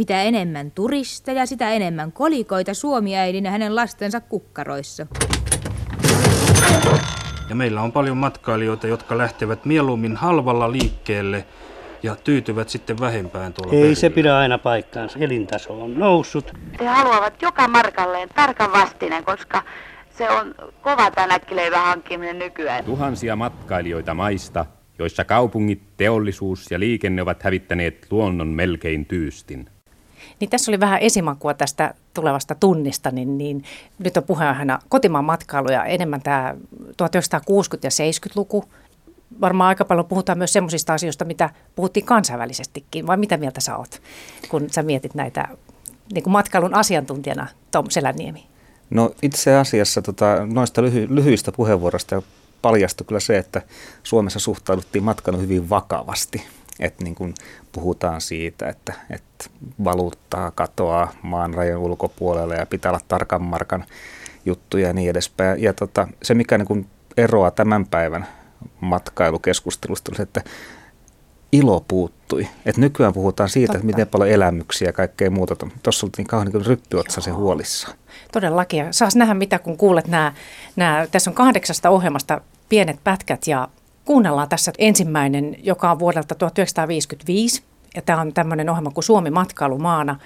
Mitä enemmän turisteja, sitä enemmän kolikoita Suomi-äidin ja hänen lastensa kukkaroissa. Ja meillä on paljon matkailijoita, jotka lähtevät mieluummin halvalla liikkeelle ja tyytyvät sitten vähempään tuolla Ei perillä. se pidä aina paikkaansa. Elintaso on noussut. He haluavat joka markalleen tarkan vastinen, koska se on kova tämä näkkileivän hankkiminen nykyään. Tuhansia matkailijoita maista, joissa kaupungit, teollisuus ja liikenne ovat hävittäneet luonnon melkein tyystin. Niin tässä oli vähän esimakua tästä tulevasta tunnista, niin, niin nyt on puheenjohtajana kotimaan matkailu ja enemmän tämä 1960- ja 70-luku. Varmaan aika paljon puhutaan myös semmoisista asioista, mitä puhuttiin kansainvälisestikin, vai mitä mieltä sä oot, kun sä mietit näitä niin kuin matkailun asiantuntijana, Tom Selänniemi? No itse asiassa tota, noista lyhy- lyhyistä puheenvuoroista paljastui kyllä se, että Suomessa suhtauduttiin matkailuun hyvin vakavasti. Että niin kun puhutaan siitä, että, että valuuttaa katoaa maan rajan ulkopuolelle ja pitää olla tarkan markan juttuja ja niin edespäin. Ja tota, se, mikä niin kun eroaa tämän päivän matkailukeskustelusta, on se, että ilo puuttui. Et nykyään puhutaan siitä, että miten paljon elämyksiä ja kaikkea muuta. Tuossa oltiin kauhean niin ryppyotsaisen huolissaan. Todellakin. Ja saas nähdä, mitä kun kuulet nämä, nämä, tässä on kahdeksasta ohjelmasta pienet pätkät ja kuunnellaan tässä ensimmäinen, joka on vuodelta 1955. Ja tämä on tämmöinen ohjelma kuin Suomi matkailumaana.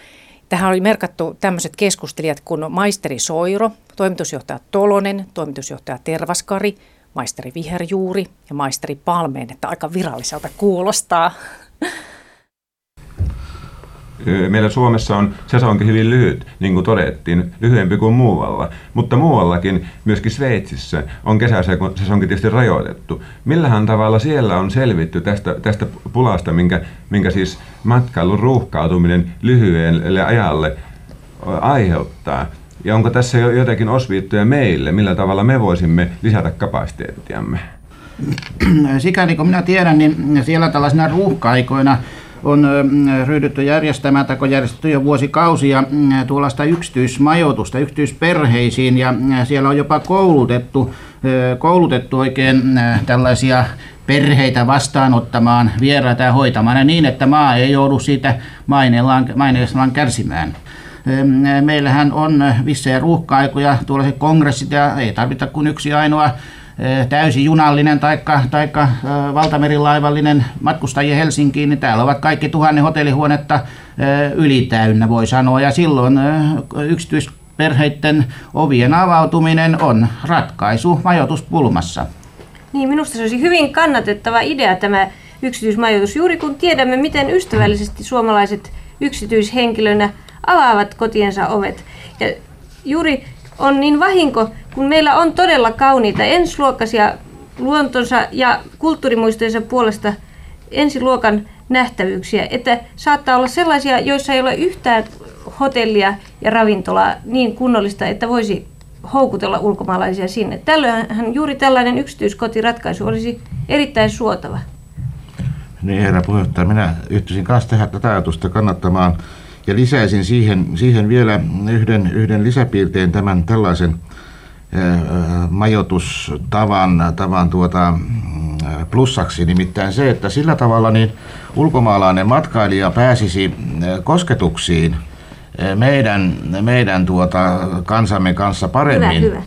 Tähän oli merkattu tämmöiset keskustelijat kuin maisteri Soiro, toimitusjohtaja Tolonen, toimitusjohtaja Tervaskari, maisteri Viherjuuri ja maisteri Palmeen, että aika viralliselta kuulostaa. Meillä Suomessa on sesonkin hyvin lyhyt, niin kuin todettiin, lyhyempi kuin muualla. Mutta muuallakin, myöskin Sveitsissä, on kesäsesonkin tietysti rajoitettu. Millähän tavalla siellä on selvitty tästä, tästä pulasta, minkä, minkä siis matkailun ruuhkautuminen lyhyelle ajalle aiheuttaa? Ja onko tässä jo jotakin osviittoja meille, millä tavalla me voisimme lisätä kapasiteettiamme? Sikäli kun minä tiedän, niin siellä tällaisina ruuhka-aikoina on ryhdytty järjestämään, tai järjestetty jo vuosikausia tuollaista yksityismajoitusta yksityisperheisiin, ja siellä on jopa koulutettu, koulutettu oikein tällaisia perheitä vastaanottamaan vieraita ja hoitamaan, ja niin, että maa ei joudu siitä maineellaan kärsimään. Meillähän on vissejä ruuhka-aikoja, tuollaiset kongressit, ja ei tarvita kuin yksi ainoa täysi junallinen tai taikka valtamerilaivallinen matkustajia Helsinkiin, niin täällä ovat kaikki tuhannen hotellihuonetta ylitäynnä, voi sanoa. Ja silloin yksityisperheiden ovien avautuminen on ratkaisu majoituspulmassa. Niin, minusta se olisi hyvin kannatettava idea tämä yksityismajoitus, juuri kun tiedämme, miten ystävällisesti suomalaiset yksityishenkilönä avaavat kotiensa ovet. Ja juuri on niin vahinko, kun meillä on todella kauniita ensiluokkaisia luontonsa ja kulttuurimuistojensa puolesta ensiluokan nähtävyyksiä, että saattaa olla sellaisia, joissa ei ole yhtään hotellia ja ravintolaa niin kunnollista, että voisi houkutella ulkomaalaisia sinne. Tällöinhän juuri tällainen yksityiskotiratkaisu olisi erittäin suotava. Niin, herra puheenjohtaja, minä yhtyisin kanssa tähän tätä ajatusta kannattamaan ja lisäisin siihen, siihen vielä yhden, yhden lisäpiirteen tämän tällaisen majoitustavan tavan tuota, plussaksi, nimittäin se, että sillä tavalla niin ulkomaalainen matkailija pääsisi kosketuksiin meidän, meidän tuota, kansamme kanssa paremmin. Hyvä, hyvä.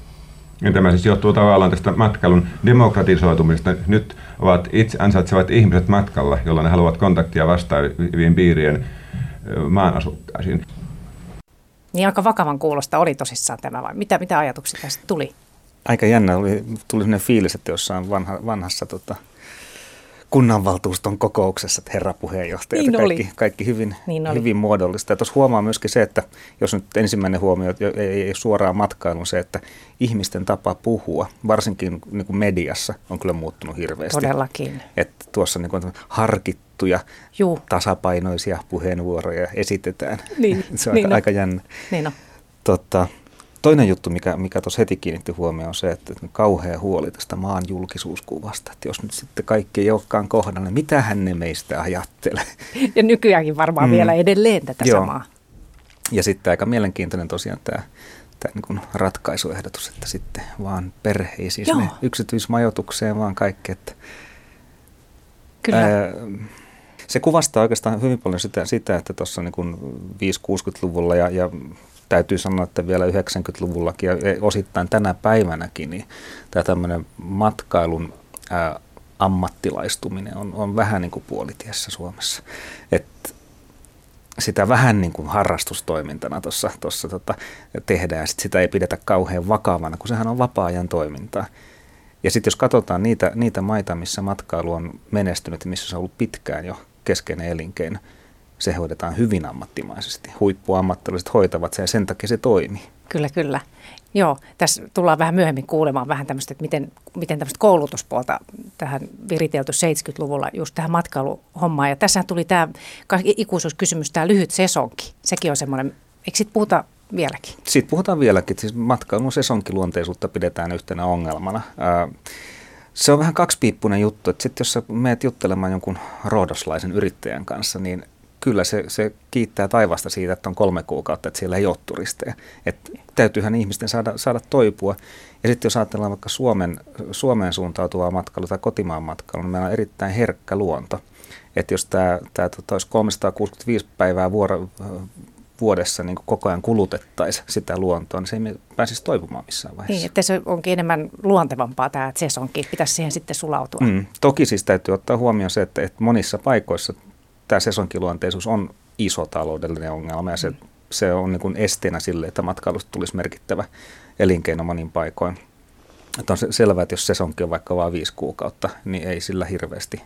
Ja tämä siis johtuu tavallaan tästä matkailun demokratisoitumisesta. Nyt ovat itse ansaitsevat ihmiset matkalla, jolla ne haluavat kontaktia vastaavien piirien maan asukkaisiin. Niin aika vakavan kuulosta oli tosissaan tämä vai mitä, mitä ajatuksia tästä tuli? Aika jännä, oli, tuli sellainen fiilis, että jossain vanha, vanhassa tota, kunnanvaltuuston kokouksessa, että herra puheenjohtaja, Niin että kaikki, oli. kaikki hyvin, Niin oli. hyvin muodollista. Ja tuossa huomaa myöskin se, että jos nyt ensimmäinen huomio ei, ei suoraan matkailun, se, että ihmisten tapa puhua, varsinkin niin kuin mediassa, on kyllä muuttunut hirveästi. Todellakin. Että tuossa niin kuin harkittuja, Juu. tasapainoisia puheenvuoroja esitetään. Niin, se on niin aika, on. aika jännä. Niin on. Totta, toinen juttu, mikä, mikä tuossa heti kiinnitti huomioon, on se, että kauhea huoli tästä maan julkisuuskuvasta. Että jos nyt sitten kaikki ei olekaan kohdalla, niin mitähän ne meistä ajattelee? Ja nykyäänkin varmaan Mm. vielä edelleen tätä Joo. samaa. Ja sitten aika mielenkiintoinen tosiaan tämä, tämä niin kuin ratkaisuehdotus, että sitten vaan perheisiin, sinne yksityismajoitukseen vaan kaikki. Että, Kyllä. Ää, Se kuvastaa oikeastaan hyvin paljon sitä, sitä että tuossa niin 5-60-luvulla ja, ja täytyy sanoa, että vielä 90-luvullakin ja osittain tänä päivänäkin, niin tämä tämmöinen matkailun ää, ammattilaistuminen on, on vähän niin kuin puolitiessä Suomessa. Et sitä vähän niin kuin harrastustoimintana tuossa tota, tehdään sit sitä ei pidetä kauhean vakavana, kun sehän on vapaa-ajan toimintaa. Ja sitten jos katsotaan niitä, niitä maita, missä matkailu on menestynyt ja missä se on ollut pitkään jo keskeinen elinkeino, se hoidetaan hyvin ammattimaisesti. Huippuammattilaiset hoitavat sen ja sen takia se toimii. Kyllä, kyllä. Joo, tässä tullaan vähän myöhemmin kuulemaan vähän tämmöistä, että miten, miten tämmöistä koulutuspuolta tähän viritelty 70-luvulla just tähän matkailuhommaan. Ja tässä tuli tämä ikuisuuskysymys, tämä lyhyt sesonki. Sekin on semmoinen, eikö siitä puhuta vieläkin? Siitä puhutaan vieläkin. Siis matkailun sesonkiluonteisuutta pidetään yhtenä ongelmana. Se on vähän kaksipiippunen juttu, että sitten jos sä meet juttelemaan jonkun roodoslaisen yrittäjän kanssa, niin kyllä se, se kiittää taivasta siitä, että on kolme kuukautta, että siellä ei ole turisteja. Että täytyyhän ihmisten saada, saada toipua. Ja sitten jos ajatellaan vaikka Suomen, Suomeen suuntautuvaa matkailua tai kotimaan matkailua, niin meillä on erittäin herkkä luonto. Että jos tämä tota, olisi 365 päivää vuoro, vuodessa niin koko ajan kulutettaisiin sitä luontoa, niin se ei pääsisi toipumaan missään vaiheessa. Niin, että se onkin enemmän luontevampaa tämä sesonkin, pitäisi siihen sitten sulautua. Mm, toki siis täytyy ottaa huomioon se, että, että monissa paikoissa tämä sesonkiluonteisuus on iso taloudellinen ongelma ja se, se on niin kuin esteenä sille, että matkailusta tulisi merkittävä elinkeino monin paikoin. Että on selvää, että jos sesonki on vaikka vain viisi kuukautta, niin ei sillä hirveästi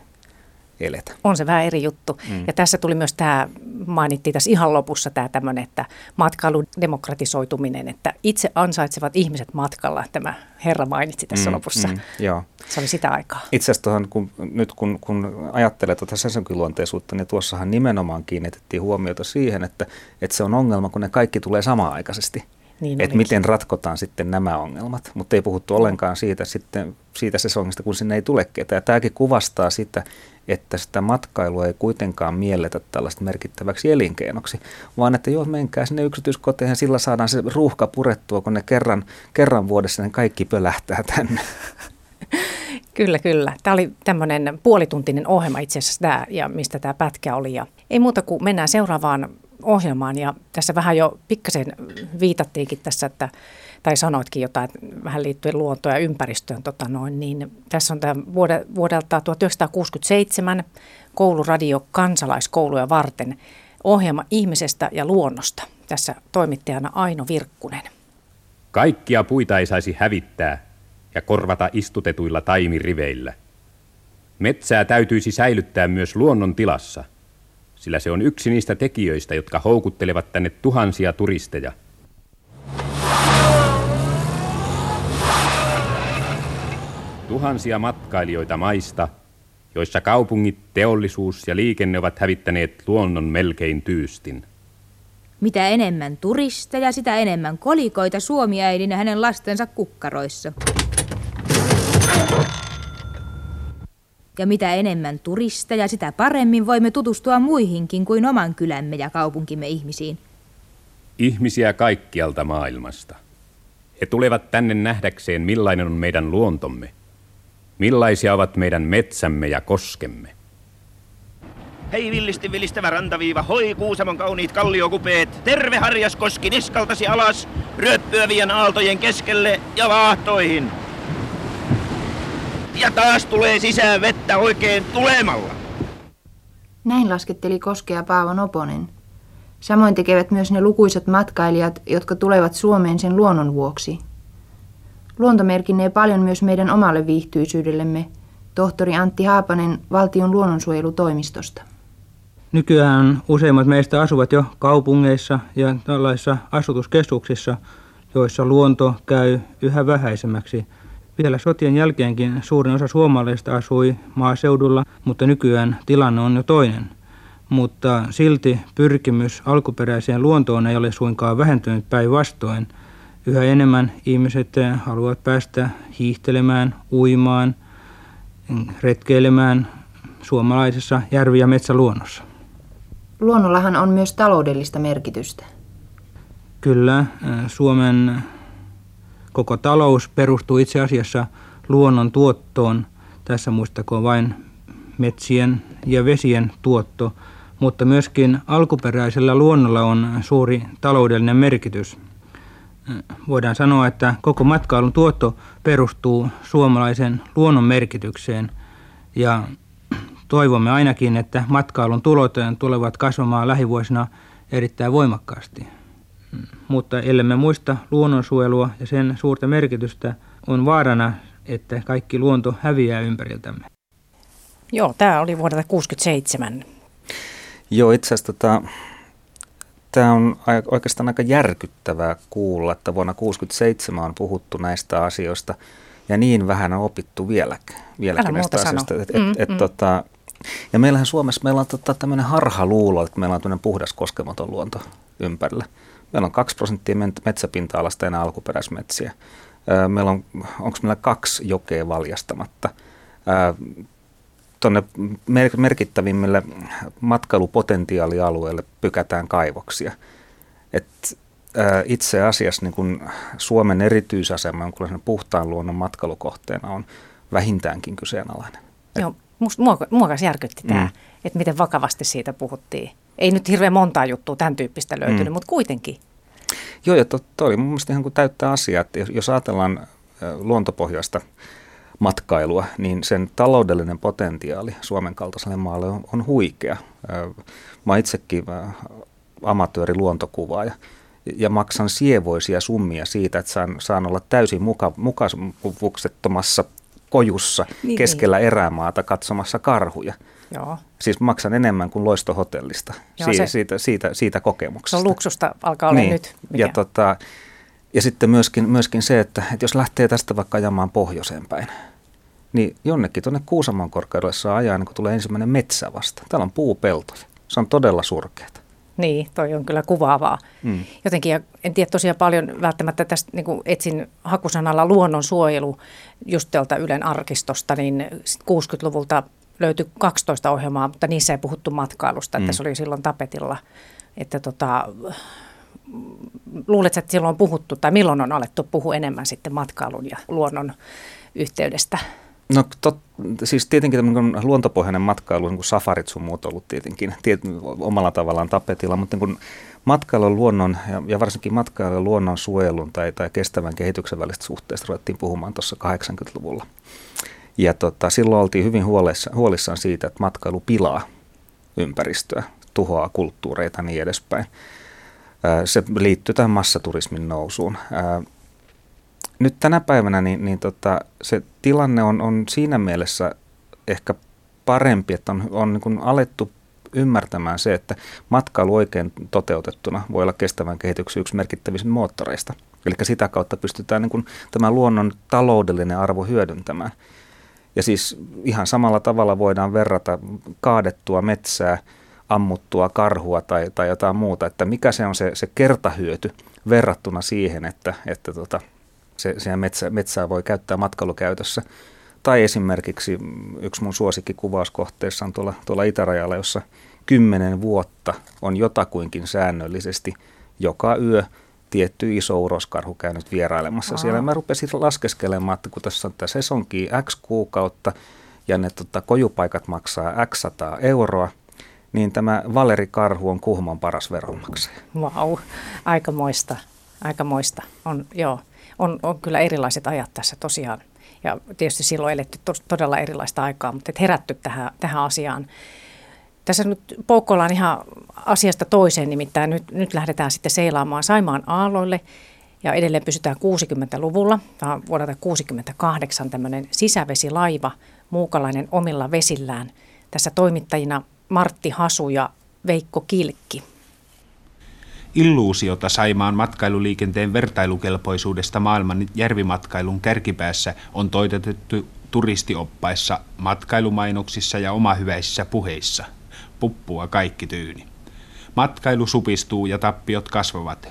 eletä. On se vähän eri juttu. Mm. Ja tässä tuli myös tämä, mainittiin tässä ihan lopussa tämä tämmöinen, että matkailun demokratisoituminen, että itse ansaitsevat ihmiset matkalla, tämä herra mainitsi tässä mm, lopussa. Mm, joo. Se oli sitä aikaa. Itse asiassa tuohon, kun, nyt kun, kun ajattelee tuota sesonkiluonteisuutta, niin tuossahan nimenomaan kiinnitettiin huomiota siihen, että, että se on ongelma, kun ne kaikki tulee samaan aikaisesti. Niin että miten ratkotaan sitten nämä ongelmat, mutta ei puhuttu ollenkaan siitä, sitten, siitä sesongista, kun sinne ei tule ketään. Tämäkin kuvastaa sitä, että sitä matkailua ei kuitenkaan mielletä tällaista merkittäväksi elinkeinoksi, vaan että joo, menkää sinne yksityiskoteihin, sillä saadaan se ruuhka purettua, kun ne kerran, kerran vuodessa ne kaikki pölähtää tänne. Kyllä, kyllä. Tämä oli tämmöinen puolituntinen ohjelma itse asiassa tämä, ja mistä tämä pätkä oli. Ja ei muuta kuin mennään seuraavaan ohjelmaan ja tässä vähän jo pikkasen viitattiinkin tässä, että, tai sanoitkin jotain vähän liittyen luontoon ja ympäristöön, tota noin, niin tässä on tämä vuodelta 1967 kouluradio kansalaiskouluja varten ohjelma ihmisestä ja luonnosta. Tässä toimittajana Aino Virkkunen. Kaikkia puita ei saisi hävittää ja korvata istutetuilla taimiriveillä. Metsää täytyisi säilyttää myös luonnon tilassa sillä se on yksi niistä tekijöistä, jotka houkuttelevat tänne tuhansia turisteja. Tuhansia matkailijoita maista, joissa kaupungit, teollisuus ja liikenne ovat hävittäneet luonnon melkein tyystin. Mitä enemmän turisteja, sitä enemmän kolikoita Suomi-äidin ja hänen lastensa kukkaroissa. Ja mitä enemmän turisteja, sitä paremmin voimme tutustua muihinkin kuin oman kylämme ja kaupunkimme ihmisiin. Ihmisiä kaikkialta maailmasta. He tulevat tänne nähdäkseen, millainen on meidän luontomme. Millaisia ovat meidän metsämme ja koskemme. Hei villisti vilistävä rantaviiva, hoi Kuusamon kauniit kalliokupeet, terve harjas koski niskaltasi alas, ryöppyövien aaltojen keskelle ja vaahtoihin. Ja taas tulee sisään vettä oikein tulemalla. Näin lasketteli Koskea Paavo Noponen. Samoin tekevät myös ne lukuisat matkailijat, jotka tulevat Suomeen sen luonnon vuoksi. Luonto merkinnee paljon myös meidän omalle viihtyisyydellemme, tohtori Antti Haapanen valtion luonnonsuojelutoimistosta. Nykyään useimmat meistä asuvat jo kaupungeissa ja tällaisissa asutuskeskuksissa, joissa luonto käy yhä vähäisemmäksi – vielä sotien jälkeenkin suurin osa suomalaisista asui maaseudulla, mutta nykyään tilanne on jo toinen. Mutta silti pyrkimys alkuperäiseen luontoon ei ole suinkaan vähentynyt päinvastoin. Yhä enemmän ihmiset haluavat päästä hiihtelemään, uimaan, retkeilemään suomalaisessa järvi- ja metsäluonnossa. Luonnollahan on myös taloudellista merkitystä. Kyllä, Suomen Koko talous perustuu itse asiassa luonnon tuottoon. Tässä muistakoon vain metsien ja vesien tuotto, mutta myöskin alkuperäisellä luonnolla on suuri taloudellinen merkitys. Voidaan sanoa, että koko matkailun tuotto perustuu suomalaisen luonnon merkitykseen ja toivomme ainakin, että matkailun tulot tulevat kasvamaan lähivuosina erittäin voimakkaasti. Mutta ellemme muista luonnonsuojelua ja sen suurta merkitystä, on vaarana, että kaikki luonto häviää ympäriltämme. Joo, tämä oli vuodelta 67. Joo, itse asiassa tota, tämä on oikeastaan aika järkyttävää kuulla, että vuonna 1967 on puhuttu näistä asioista ja niin vähän on opittu vieläkin, vieläkin näistä asioista. Et, mm, et, mm. tota, ja meillähän Suomessa meillä on tota, tämmöinen harhaluulo, että meillä on tämmöinen puhdas koskematon luonto ympärillä. Meillä on 2 prosenttia metsäpinta-alasta enää alkuperäismetsiä. Meillä on, onko meillä kaksi jokea valjastamatta? Tuonne merkittävimmille matkailupotentiaalialueille pykätään kaivoksia. Et, itse asiassa niin kun Suomen erityisasema on puhtaan luonnon matkailukohteena on vähintäänkin kyseenalainen. Joo, mua, mua järkytti tämä, mm. että miten vakavasti siitä puhuttiin. Ei nyt hirveän montaa juttua tämän tyyppistä löytynyt, mm. mutta kuitenkin. Joo, ja tuo oli mun mielestä ihan kuin täyttää asiaa, että jos ajatellaan luontopohjaista matkailua, niin sen taloudellinen potentiaali Suomen kaltaiselle maalle on, on huikea. Mä itsekin amatööriluontokuvaaja ja maksan sievoisia summia siitä, että saan, saan olla täysin muka, mukavuksettomassa kojussa niin, keskellä niin. erämaata katsomassa karhuja. Joo. Siis maksan enemmän kuin loistohotellista Joo, siitä, se, siitä, siitä, siitä kokemuksesta. Se on luksusta, alkaa olla niin. nyt. Mikä? Ja, tota, ja sitten myöskin, myöskin se, että, että jos lähtee tästä vaikka ajamaan pohjoiseen päin, niin jonnekin tuonne Kuusamon korkeudelle saa ajaa, niin kun tulee ensimmäinen metsä vasta. Täällä on puupeltoja. Se on todella surkeata. Niin, toi on kyllä kuvaavaa. Mm. Jotenkin, ja en tiedä tosiaan paljon välttämättä tästä, niin kuin etsin hakusanalla luonnonsuojelu just tuolta Ylen arkistosta, niin 60-luvulta löytyi 12 ohjelmaa, mutta niissä ei puhuttu matkailusta, mm. että se oli silloin tapetilla. Että tota, luuletko, että silloin on puhuttu, tai milloin on alettu puhua enemmän sitten matkailun ja luonnon yhteydestä? No tot, siis tietenkin tämmöinen luontopohjainen matkailu, niin kuin safarit sun muut ollut tietenkin tiet, omalla tavallaan tapetilla, mutta niin matkailun luonnon ja, ja varsinkin matkailun luonnon suojelun tai, tai kestävän kehityksen välistä suhteesta ruvettiin puhumaan tuossa 80-luvulla. Ja tota, silloin oltiin hyvin huolissa, huolissaan siitä, että matkailu pilaa ympäristöä, tuhoaa kulttuureita ja niin edespäin. Se liittyy tähän massaturismin nousuun nyt tänä päivänä niin, niin tota, se tilanne on, on siinä mielessä ehkä parempi, että on, on niin alettu ymmärtämään se, että matkailu oikein toteutettuna voi olla kestävän kehityksen yksi merkittävistä moottoreista. Eli sitä kautta pystytään niin kuin tämä luonnon taloudellinen arvo hyödyntämään. Ja siis ihan samalla tavalla voidaan verrata kaadettua metsää, ammuttua karhua tai, tai jotain muuta, että mikä se on se, se kertahyöty verrattuna siihen, että, että tota, se, siellä metsä, metsää voi käyttää matkailukäytössä. Tai esimerkiksi yksi mun suosikkikuvauskohteessa on tuolla, tuolla itärajalla, jossa kymmenen vuotta on jotakuinkin säännöllisesti joka yö tietty iso uroskarhu käynyt vierailemassa. Wow. Siellä mä rupesin laskeskelemaan, että kun tässä on tämä sesonki X kuukautta ja ne tota, kojupaikat maksaa X 100 euroa, niin tämä Valeri Karhu on Kuhmon paras veronmaksaja. Vau, wow. aikamoista, aikamoista. On, joo on, on kyllä erilaiset ajat tässä tosiaan. Ja tietysti silloin eletty to, todella erilaista aikaa, mutta et herätty tähän, tähän asiaan. Tässä nyt poukkoillaan ihan asiasta toiseen, nimittäin nyt, nyt lähdetään sitten seilaamaan Saimaan aalloille ja edelleen pysytään 60-luvulla. Tämä on vuodelta 68 tämmöinen sisävesilaiva, muukalainen omilla vesillään. Tässä toimittajina Martti Hasu ja Veikko Kilkki. Illuusiota Saimaan matkailuliikenteen vertailukelpoisuudesta maailman järvimatkailun kärkipäässä on toitotettu turistioppaissa, matkailumainoksissa ja omahyväisissä puheissa. Puppua kaikki tyyni. Matkailu supistuu ja tappiot kasvavat.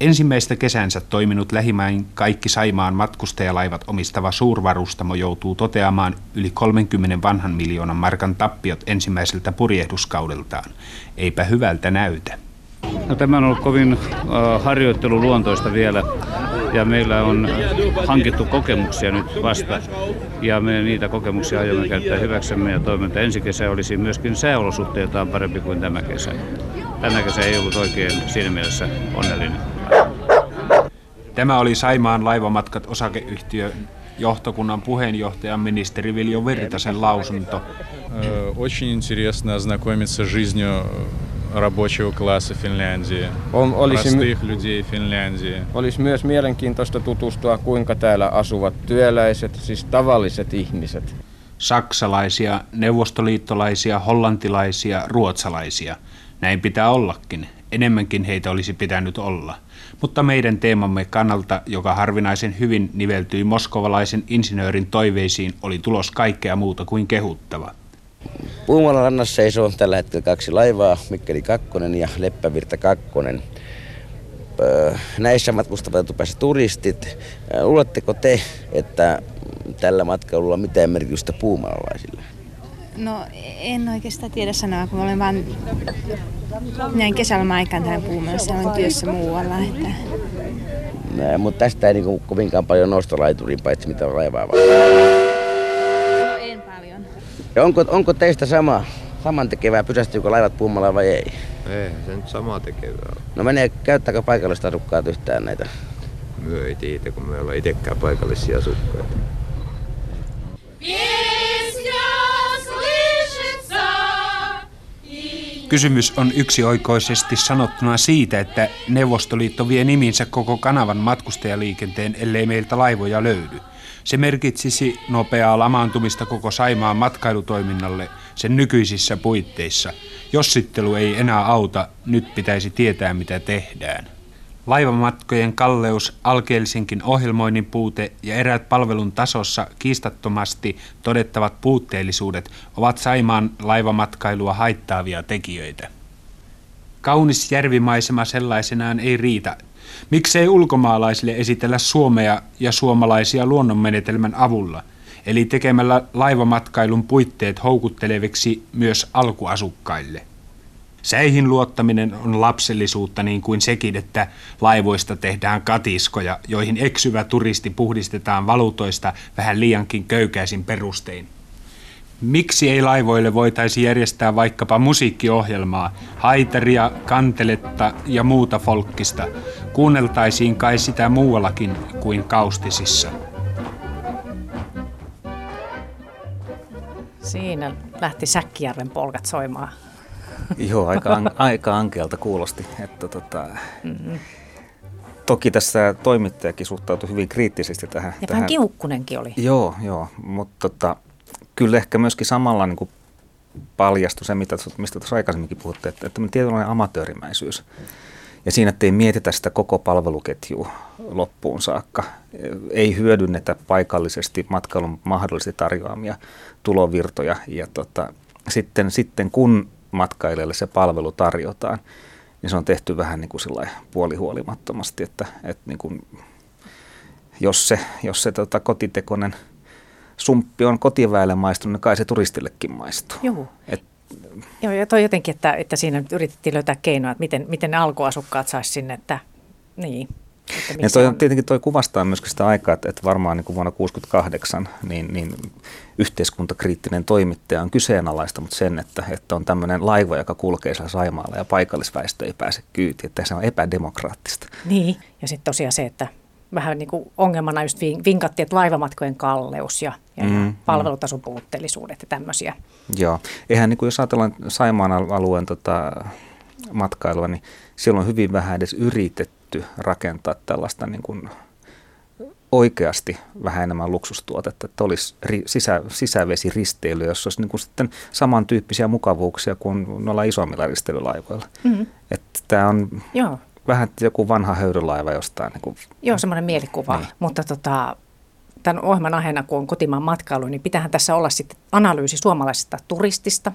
Ensimmäistä kesänsä toiminut lähimäin kaikki Saimaan matkustajalaivat omistava suurvarustamo joutuu toteamaan yli 30 vanhan miljoonan markan tappiot ensimmäiseltä purjehduskaudeltaan. Eipä hyvältä näytä. No, tämä on ollut kovin äh, harjoitteluluontoista vielä. ja meillä on hankittu kokemuksia nyt vasta ja me niitä kokemuksia aiomme käyttää hyväksemme ja toivon, että ensi kesä olisi myöskin sääolosuhteiltaan parempi kuin tämä kesä. Tänä kesä ei ollut oikein siinä mielessä onnellinen. Tämä oli Saimaan laivamatkat osakeyhtiö johtokunnan puheenjohtajan ministeri Viljo Virtasen lausunto. Очень интересно ознакомиться с жизнью рабочего класса Финляндии, On, olisi, простых людей Финляндии. olisi myös mielenkiintoista tutustua, kuinka täällä asuvat työläiset, siis tavalliset ihmiset. Saksalaisia, neuvostoliittolaisia, hollantilaisia, ruotsalaisia. Näin pitää ollakin. Enemmänkin heitä olisi pitänyt olla. Mutta meidän teemamme kannalta, joka harvinaisen hyvin niveltyi moskovalaisen insinöörin toiveisiin, oli tulos kaikkea muuta kuin kehuttava. Puumalan rannassa seisoo tällä hetkellä kaksi laivaa, Mikkeli 2 ja Leppävirta 2. Näissä matkustavat etupäässä turistit. Luuletteko te, että tällä matkailulla on mitään merkitystä puumalalaisille? No en oikeastaan tiedä sanoa, kun olen vaan näin kesällä aikaan täällä Puumalassa olen työssä muualla. Että... Nää, mutta tästä ei niinku kovinkaan paljon nostolaiturin paitsi mitä laivaa vaan. Ja onko, onko teistä sama, saman tekevää pysästyykö laivat Puumalaan vai ei? Ei, se nyt sama tekevää. No menee, käyttääkö paikallista asukkaat yhtään näitä? Myö ei tiedä, kun me ollaan itsekään paikallisia asukkaita. Kysymys on yksioikoisesti sanottuna siitä, että Neuvostoliitto vie niminsä koko kanavan matkustajaliikenteen, ellei meiltä laivoja löydy. Se merkitsisi nopeaa lamaantumista koko Saimaan matkailutoiminnalle sen nykyisissä puitteissa. Jossittelu ei enää auta, nyt pitäisi tietää mitä tehdään. Laivamatkojen kalleus, alkeellisenkin ohjelmoinnin puute ja eräät palvelun tasossa kiistattomasti todettavat puutteellisuudet ovat Saimaan laivamatkailua haittaavia tekijöitä. Kaunis järvimaisema sellaisenaan ei riitä. Miksei ulkomaalaisille esitellä Suomea ja suomalaisia luonnonmenetelmän avulla, eli tekemällä laivamatkailun puitteet houkutteleviksi myös alkuasukkaille? Säihin luottaminen on lapsellisuutta niin kuin sekin, että laivoista tehdään katiskoja, joihin eksyvä turisti puhdistetaan valutoista vähän liiankin köykäisin perustein. Miksi ei laivoille voitaisi järjestää vaikkapa musiikkiohjelmaa, haitaria, kanteletta ja muuta folkkista? Kuunneltaisiin kai sitä muuallakin kuin kaustisissa. Siinä lähti Säkkijärven polkat soimaan. Joo, aika, an, aika ankealta kuulosti. Että tota, mm-hmm. Toki tässä toimittajakin suhtautui hyvin kriittisesti tähän. Ja tähän. vähän kiukkunenkin oli. Joo, joo, mutta tota, kyllä ehkä myöskin samalla niin kuin paljastui se, mitä, mistä tuossa aikaisemminkin puhutte, että, että tietynlainen amatöörimäisyys. Ja siinä, että ei mietitä sitä koko palveluketjua loppuun saakka. Ei hyödynnetä paikallisesti matkailun mahdollisesti tarjoamia tulovirtoja. Ja tota, sitten, sitten kun matkailijalle se palvelu tarjotaan, niin se on tehty vähän niin kuin puolihuolimattomasti, että, että niin kuin, jos se, jos se tota, kotitekoinen sumppi on kotiväelle maistunut, niin kai se turistillekin maistuu. Joo. Et, Joo, ja toi jotenkin, että, että siinä yritettiin löytää keinoa, että miten, miten ne alkuasukkaat saisi sinne, että niin. Että ja toi on, tietenkin toi kuvastaa myös sitä aikaa, että, että varmaan niin kuin vuonna 1968 niin, niin yhteiskuntakriittinen toimittaja on kyseenalaista, mutta sen, että, että on tämmöinen laiva, joka kulkee siellä Saimaalla ja paikallisväestö ei pääse kyytiin, että se on epädemokraattista. Niin, ja sitten tosiaan se, että vähän niin kuin ongelmana just vinkattiin, että laivamatkojen kalleus ja, ja mm, palvelutason puutteellisuudet ja tämmöisiä. Joo, eihän niin kuin jos ajatellaan Saimaan alueen tota, matkailua, niin silloin on hyvin vähän edes yritetty rakentaa tällaista niin kuin oikeasti vähän enemmän luksustuotetta, että olisi ri, sisä, sisävesiristeily, jossa olisi niin kuin sitten samantyyppisiä mukavuuksia kuin noilla isommilla risteilylaivoilla. Mm-hmm. Että tämä on Joo. Vähän joku vanha höyrylaiva jostain. Niin kuin, Joo, semmoinen mielikuva, niin. mutta tota, tämän ohjelman aiheena, kun on kotimaan matkailu, niin pitähän tässä olla sitten analyysi suomalaisesta turistista.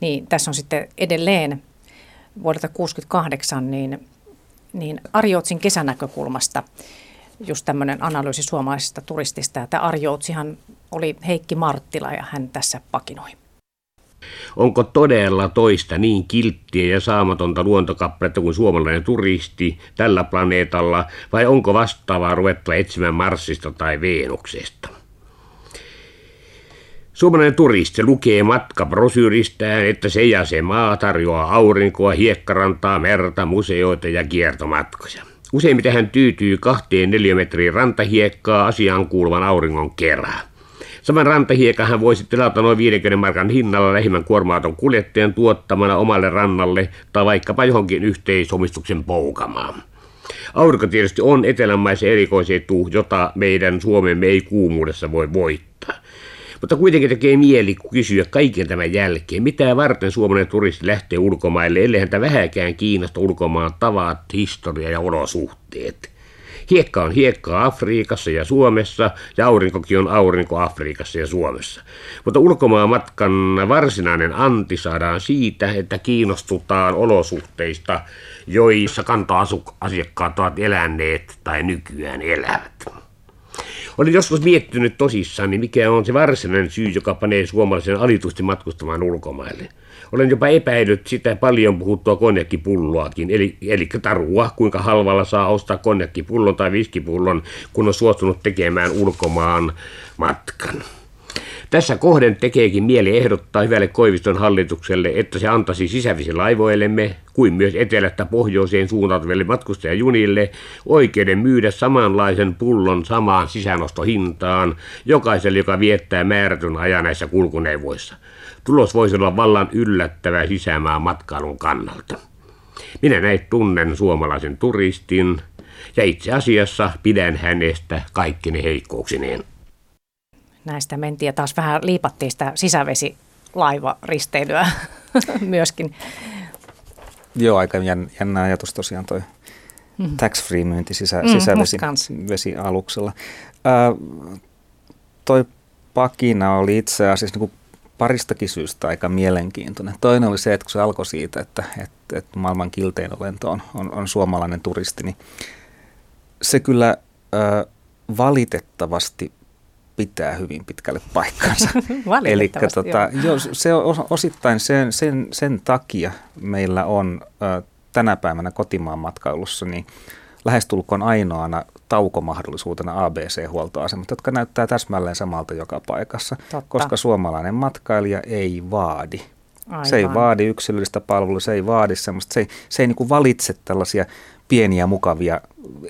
Niin tässä on sitten edelleen vuodelta 1968 niin, niin Arjoutsin kesänäkökulmasta just tämmöinen analyysi suomalaisesta turistista. Ja tämä Arjoutsihan oli Heikki Marttila ja hän tässä pakinoi. Onko todella toista niin kilttiä ja saamatonta luontokappaletta kuin suomalainen turisti tällä planeetalla, vai onko vastaavaa ruvettava etsimään Marsista tai Veenuksesta? Suomalainen turisti lukee matkaprosyyristään, että se ja se maa tarjoaa aurinkoa, hiekkarantaa, merta, museoita ja kiertomatkoja. Useimmiten hän tyytyy kahteen neliömetriin rantahiekkaa asiaan kuuluvan auringon kerran. Saman rantahiekan hän voisi tilata noin 50 markan hinnalla lähimmän kuorma-auton kuljettajan tuottamana omalle rannalle tai vaikkapa johonkin yhteisomistuksen poukamaan. Aurinko tietysti on etelänmaisen erikoisetu, jota meidän Suomemme ei kuumuudessa voi voittaa. Mutta kuitenkin tekee mieli kysyä kaiken tämän jälkeen, mitä varten suomalainen turisti lähtee ulkomaille, ellei häntä vähäkään kiinnosta ulkomaan tavat, historia ja olosuhteet. Hiekka on hiekka Afrikassa ja Suomessa ja aurinkokin on aurinko Afrikassa ja Suomessa. Mutta ulkomaan matkan varsinainen anti saadaan siitä, että kiinnostutaan olosuhteista, joissa kanta-asiakkaat ovat eläneet tai nykyään elävät. Olin joskus miettinyt tosissaan, niin mikä on se varsinainen syy, joka panee suomalaisen alitusti matkustamaan ulkomaille. Olen jopa epäillyt sitä paljon puhuttua konjakkipulloakin, eli, eli tarua, kuinka halvalla saa ostaa konjakkipullon tai viskipullon, kun on suostunut tekemään ulkomaan matkan. Tässä kohden tekeekin mieli ehdottaa hyvälle Koiviston hallitukselle, että se antaisi sisävesilaivoillemme, kuin myös etelästä pohjoiseen suuntautuville matkustajajunille, oikeuden myydä samanlaisen pullon samaan sisäänostohintaan jokaiselle, joka viettää määrätyn ajan näissä kulkuneuvoissa. Tulos voisi olla vallan yllättävä sisämään matkailun kannalta. Minä näin tunnen suomalaisen turistin, ja itse asiassa pidän hänestä kaikkine heikkouksineen näistä mentiin ja taas vähän liipattiin sitä sisävesilaivaristeilyä myöskin. Joo, aika jännä ajatus tosiaan toi mm. tax-free myynti sisä, mm, sisävesialuksella. Äh, toi pakina oli itse asiassa niin paristakin syystä aika mielenkiintoinen. Toinen oli se, että kun se alkoi siitä, että, että, että maailman kiltein olento on, on, on suomalainen turisti, niin se kyllä äh, valitettavasti pitää hyvin pitkälle paikkansa. Eli tota, jo, se on osittain sen, sen, sen takia meillä on ö, tänä päivänä kotimaan matkailussa niin lähestulkoon ainoana taukomahdollisuutena ABC-huoltoasemat, jotka näyttää täsmälleen samalta joka paikassa, Totta. koska suomalainen matkailija ei vaadi. Aivan. Se ei vaadi yksilöllistä palvelua, se ei vaadi semmoista, se ei, se ei niin valitse tällaisia pieniä, mukavia,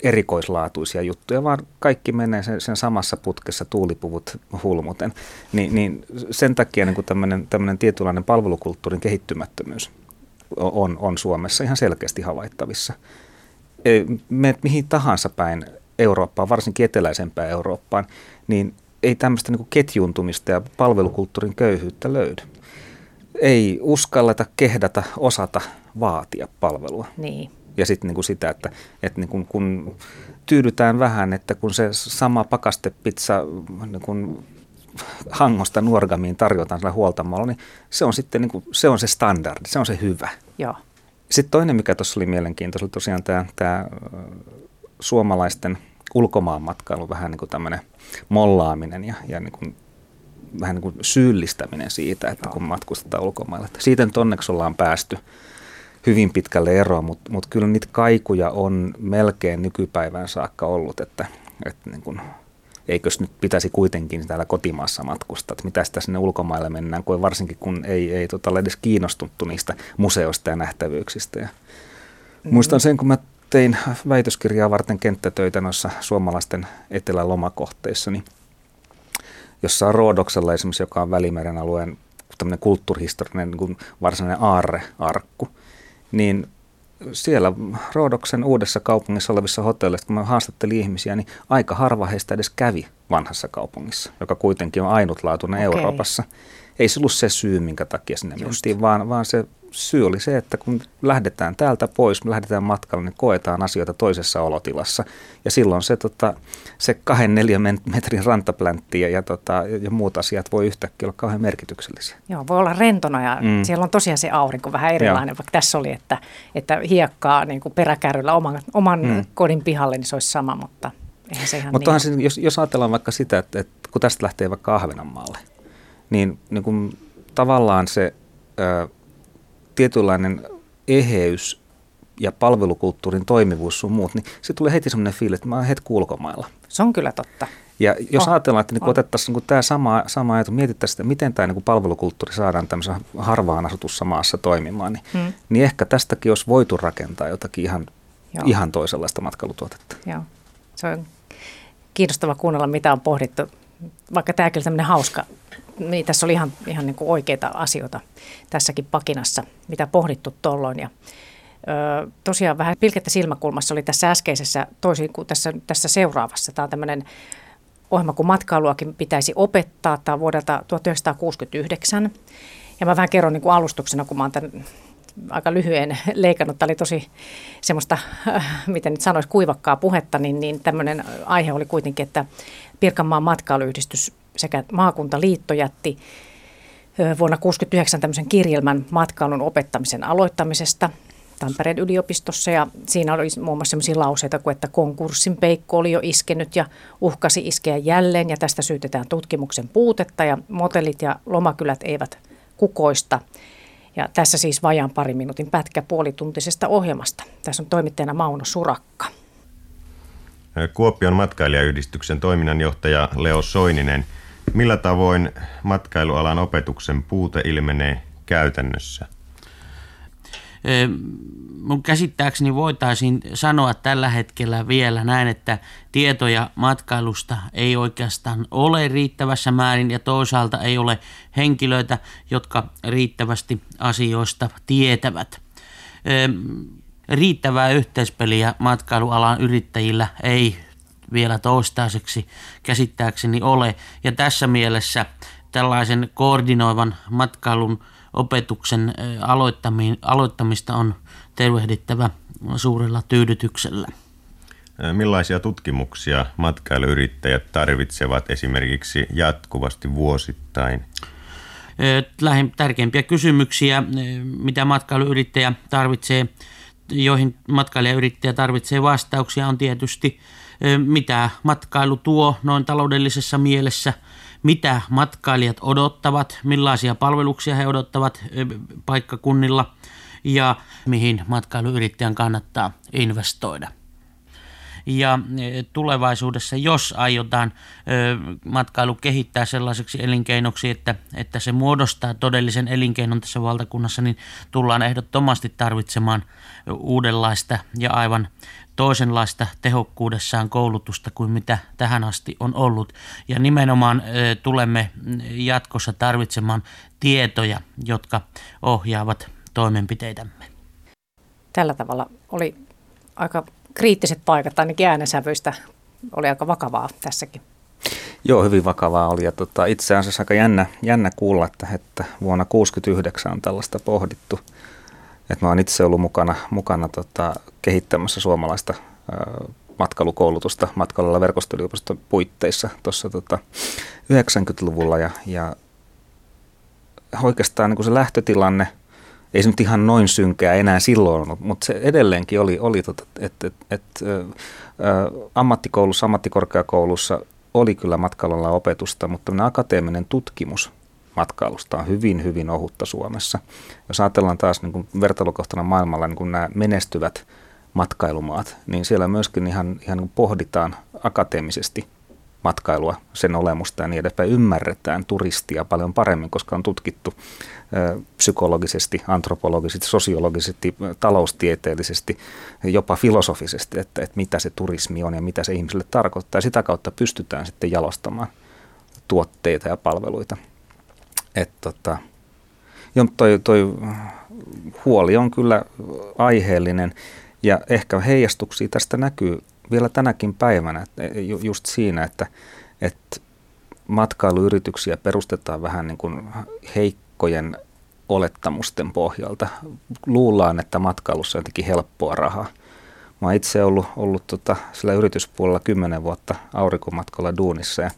erikoislaatuisia juttuja, vaan kaikki menee sen, sen samassa putkessa tuulipuvut hulmuten. Ni, niin sen takia niin tämmöinen, tämmöinen tietynlainen palvelukulttuurin kehittymättömyys on, on Suomessa ihan selkeästi havaittavissa. E, me mihin tahansa päin Eurooppaan, varsinkin eteläisempään Eurooppaan, niin ei tämmöistä niin ketjuntumista ja palvelukulttuurin köyhyyttä löydy. Ei uskalleta, kehdata, osata vaatia palvelua. Niin ja sitten niin sitä, että, että niin kuin, kun tyydytään vähän, että kun se sama pakastepizza niin kuin hangosta nuorgamiin tarjotaan sillä huoltamalla, niin se on sitten niin kuin, se on se standardi, se on se hyvä. Joo. Sitten toinen, mikä tuossa oli mielenkiintoista, oli tosiaan tämä, tämä suomalaisten ulkomaanmatkailu vähän niin kuin tämmöinen mollaaminen ja, ja niin kuin, vähän niin kuin syyllistäminen siitä, että kun matkustetaan ulkomaille. Siitä nyt onneksi ollaan päästy hyvin pitkälle eroa, mutta mut kyllä niitä kaikuja on melkein nykypäivään saakka ollut, että, että niin kun, eikös nyt pitäisi kuitenkin täällä kotimaassa matkustaa, että mitä sitä sinne ulkomaille mennään, kun varsinkin kun ei, ei tota, ole edes kiinnostuttu niistä museoista ja nähtävyyksistä. Ja mm. Muistan sen, kun mä tein väitöskirjaa varten kenttätöitä noissa suomalaisten etelälomakohteissa, niin jossa on Roodoksella esimerkiksi, joka on Välimeren alueen tämmöinen kulttuurihistorinen niin varsinainen aarrearkku, niin siellä Roodoksen uudessa kaupungissa olevissa hotelleissa, kun mä haastattelin ihmisiä, niin aika harva heistä edes kävi vanhassa kaupungissa, joka kuitenkin on ainutlaatuinen okay. Euroopassa. Ei se ollut se syy, minkä takia sinne mentiin, vaan, vaan se syy oli se, että kun lähdetään täältä pois, me lähdetään matkalle, niin koetaan asioita toisessa olotilassa. Ja silloin se, tota, se kahden neljän metrin rantapläntti ja, ja, tota, ja muut asiat voi yhtäkkiä olla kauhean merkityksellisiä. Joo, voi olla rentona ja mm. siellä on tosiaan se aurinko vähän erilainen, Joo. vaikka tässä oli, että, että hiekkaa niin kuin peräkärryllä oman, oman mm. kodin pihalle, niin se olisi sama, mutta eihän se ihan Mutta niin. Jos, jos ajatellaan vaikka sitä, että, että kun tästä lähtee vaikka Ahvenanmaalle, niin, niin kun tavallaan se ää, tietynlainen eheys ja palvelukulttuurin toimivuus sun muut, niin se tulee heti semmoinen fiilis, että mä oon heti ulkomailla. Se on kyllä totta. Ja jos On, ajatellaan, että niin otettaisiin niin tämä sama, sama ajatus, mietittäisiin sitä, miten tämä niin palvelukulttuuri saadaan tämmöisessä harvaan asutussa maassa toimimaan, niin, Hmm. niin ehkä tästäkin olisi voitu rakentaa jotakin ihan, Joo. ihan toisenlaista matkailutuotetta. Joo. Se on kiinnostava kuunnella, mitä on pohdittu. Vaikka tämäkin oli tämmöinen hauska, niin tässä oli ihan, ihan niin kuin oikeita asioita tässäkin pakinassa, mitä pohdittu tuolloin. Ja, ö, tosiaan vähän pilkettä silmäkulmassa oli tässä äskeisessä, toisin kuin tässä, tässä seuraavassa. Tämä on tämmöinen ohjelma, kun matkailuakin pitäisi opettaa. Tämä on vuodelta 1969. Ja mä vähän kerron niin kuin alustuksena, kun mä oon tämän aika lyhyen leikannut. Tämä oli tosi semmoista, äh, miten nyt sanoisi, kuivakkaa puhetta, niin, niin tämmöinen aihe oli kuitenkin, että Pirkanmaan matkailuyhdistys sekä maakuntaliitto jätti vuonna 1969 tämmöisen kirjelmän matkailun opettamisen aloittamisesta Tampereen yliopistossa ja siinä oli muun muassa sellaisia lauseita kuin, että konkurssin peikko oli jo iskenyt ja uhkasi iskeä jälleen ja tästä syytetään tutkimuksen puutetta ja motellit ja lomakylät eivät kukoista. Ja tässä siis vajaan pari minuutin pätkä puolituntisesta ohjelmasta. Tässä on toimittajana Mauno Surakka. Kuopion matkailijayhdistyksen toiminnanjohtaja Leo Soininen. Millä tavoin matkailualan opetuksen puute ilmenee käytännössä? Mun käsittääkseni voitaisiin sanoa tällä hetkellä vielä näin, että tietoja matkailusta ei oikeastaan ole riittävässä määrin ja toisaalta ei ole henkilöitä, jotka riittävästi asioista tietävät. Riittävää yhteispeliä matkailualan yrittäjillä ei vielä toistaiseksi käsittääkseni ole ja tässä mielessä tällaisen koordinoivan matkailun opetuksen aloittamista on tervehdittävä suurella tyydytyksellä. Millaisia tutkimuksia matkailuyrittäjät tarvitsevat esimerkiksi jatkuvasti vuosittain? Lähin tärkeimpiä kysymyksiä, mitä matkailuyrittäjä tarvitsee, joihin matkailijayrittäjä tarvitsee vastauksia, on tietysti mitä matkailu tuo noin taloudellisessa mielessä, mitä matkailijat odottavat, millaisia palveluksia he odottavat ö, paikkakunnilla? Ja mihin matkailuyrittäjän kannattaa investoida. Ja eh, tulevaisuudessa, jos aiotaan matkailu kehittää sellaiseksi elinkeinoksi, että, että se muodostaa todellisen elinkeinon tässä valtakunnassa, niin tullaan ehdottomasti tarvitsemaan uudenlaista ja aivan toisenlaista tehokkuudessaan koulutusta kuin mitä tähän asti on ollut. Ja nimenomaan tulemme jatkossa tarvitsemaan tietoja, jotka ohjaavat toimenpiteitämme. Tällä tavalla oli aika kriittiset paikat, ainakin äänensävyistä oli aika vakavaa tässäkin. Joo, hyvin vakavaa oli ja tota, itse asiassa aika jännä, jännä kuulla, että, että vuonna 1969 on tällaista pohdittu. Että mä oon itse ollut mukana, mukana tota, kehittämässä suomalaista ö, matkailukoulutusta matkailulla verkostoyliopiston puitteissa tuossa tota, 90-luvulla ja, ja oikeastaan niin se lähtötilanne, ei se nyt ihan noin synkää enää silloin ollut, mutta se edelleenkin oli, oli tota, että et, et, ammattikoulussa, ammattikorkeakoulussa oli kyllä matkailulla opetusta, mutta akateeminen tutkimus matkailusta on hyvin, hyvin ohutta Suomessa. Jos ajatellaan taas niin kuin vertailukohtana maailmalla niin kuin nämä menestyvät matkailumaat, niin siellä myöskin ihan, ihan niin pohditaan akateemisesti matkailua, sen olemusta ja niin edespäin. Ymmärretään turistia paljon paremmin, koska on tutkittu ö, psykologisesti, antropologisesti, sosiologisesti, taloustieteellisesti, jopa filosofisesti, että, että mitä se turismi on ja mitä se ihmiselle tarkoittaa. Sitä kautta pystytään sitten jalostamaan tuotteita ja palveluita. Et tota, jo, toi, toi huoli on kyllä aiheellinen ja ehkä heijastuksia tästä näkyy vielä tänäkin päivänä että ju- just siinä, että, että matkailuyrityksiä perustetaan vähän niin kuin heikkojen olettamusten pohjalta. Luullaan, että matkailussa on jotenkin helppoa rahaa. Mä oon itse ollut, ollut tota, sillä yrityspuolella kymmenen vuotta aurinkomatkalla duunissa ja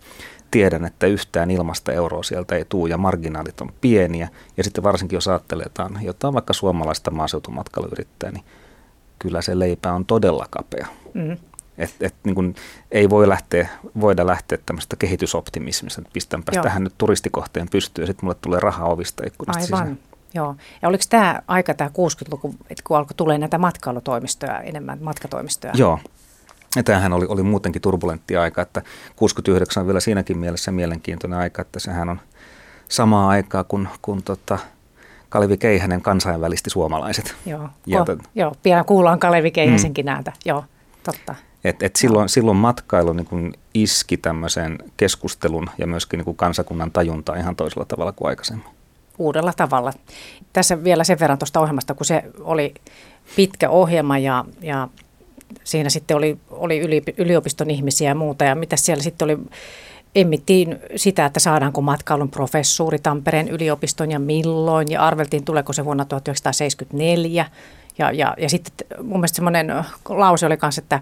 tiedän, että yhtään ilmasta euroa sieltä ei tule ja marginaalit on pieniä. Ja sitten varsinkin jos ajattelee jotain, vaikka suomalaista maaseutumatkailuyrittäjää, niin kyllä se leipä on todella kapea. Mm. Et, et, niin kun ei voi lähteä, voida lähteä tämmöistä kehitysoptimismista, että pistänpä Joo. tähän nyt turistikohteen pystyyn ja sitten mulle tulee rahaa ovista ikkunasta Aivan. sisään. Joo. Ja oliko tämä aika, tämä 60-luku, että kun alkoi tulee näitä matkailutoimistoja enemmän, matkatoimistoja? Joo. Ja tämähän oli, oli muutenkin turbulentti aika, että 69 on vielä siinäkin mielessä mielenkiintoinen aika, että sehän on samaa aikaa kuin, kun tota, Kalevi Keihänen kansainvälisti suomalaiset. Joo, ja oh, t- joo pian kuullaan Kalevi Keihäsenkin mm. ääntä, joo, totta. Et, et silloin, silloin matkailu niin kun iski tämmöisen keskustelun ja myöskin niin kun kansakunnan tajuntaa ihan toisella tavalla kuin aikaisemmin. Uudella tavalla. Tässä vielä sen verran tuosta ohjelmasta, kun se oli pitkä ohjelma ja, ja siinä sitten oli, oli yliopiston ihmisiä ja muuta ja mitä siellä sitten oli emmittiin sitä, että saadaanko matkailun professuuri Tampereen yliopiston ja milloin, ja arveltiin, tuleeko se vuonna 1974. Ja, ja, ja sitten mun mielestä semmoinen lause oli myös, että,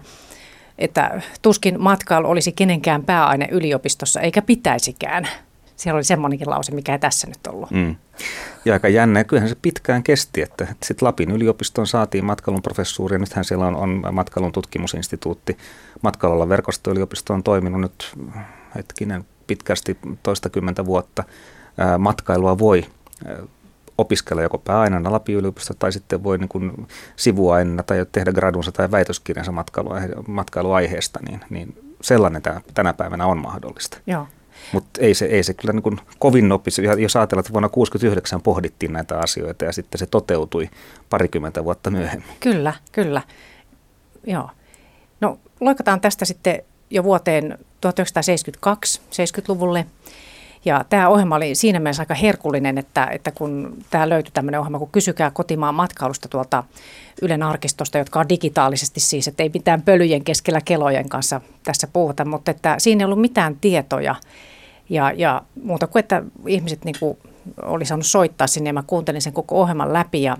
että tuskin matkailu olisi kenenkään pääaine yliopistossa, eikä pitäisikään. Siellä oli semmoinenkin lause, mikä ei tässä nyt ollut. Mm. Ja aika jännä, kyllähän se pitkään kesti, että, että sitten Lapin yliopistoon saatiin matkailun professuuri, ja nythän siellä on, on matkailun tutkimusinstituutti. Matkailulla verkostoyliopisto on toiminut nyt hetkinen pitkästi toistakymmentä vuotta matkailua voi opiskella joko pääaineena Lapin yliopisto tai sitten voi niin kuin sivuaineena tai tehdä gradunsa tai väitöskirjansa matkailuaiheesta, niin, niin sellainen tänä päivänä on mahdollista. Joo. Mutta ei se, ei se kyllä niin kuin kovin nopeasti, jos ajatellaan, että vuonna 1969 pohdittiin näitä asioita ja sitten se toteutui parikymmentä vuotta myöhemmin. Kyllä, kyllä. Joo. No loikataan tästä sitten jo vuoteen 1972, 70-luvulle. Ja tämä ohjelma oli siinä mielessä aika herkullinen, että, että kun tämä löytyi tämmöinen ohjelma, kun kysykää kotimaan matkailusta tuolta Ylen arkistosta, jotka on digitaalisesti siis, että ei mitään pölyjen keskellä kelojen kanssa tässä puhuta, mutta että siinä ei ollut mitään tietoja. Ja, ja muuta kuin, että ihmiset niin kuin oli saanut soittaa sinne ja mä kuuntelin sen koko ohjelman läpi ja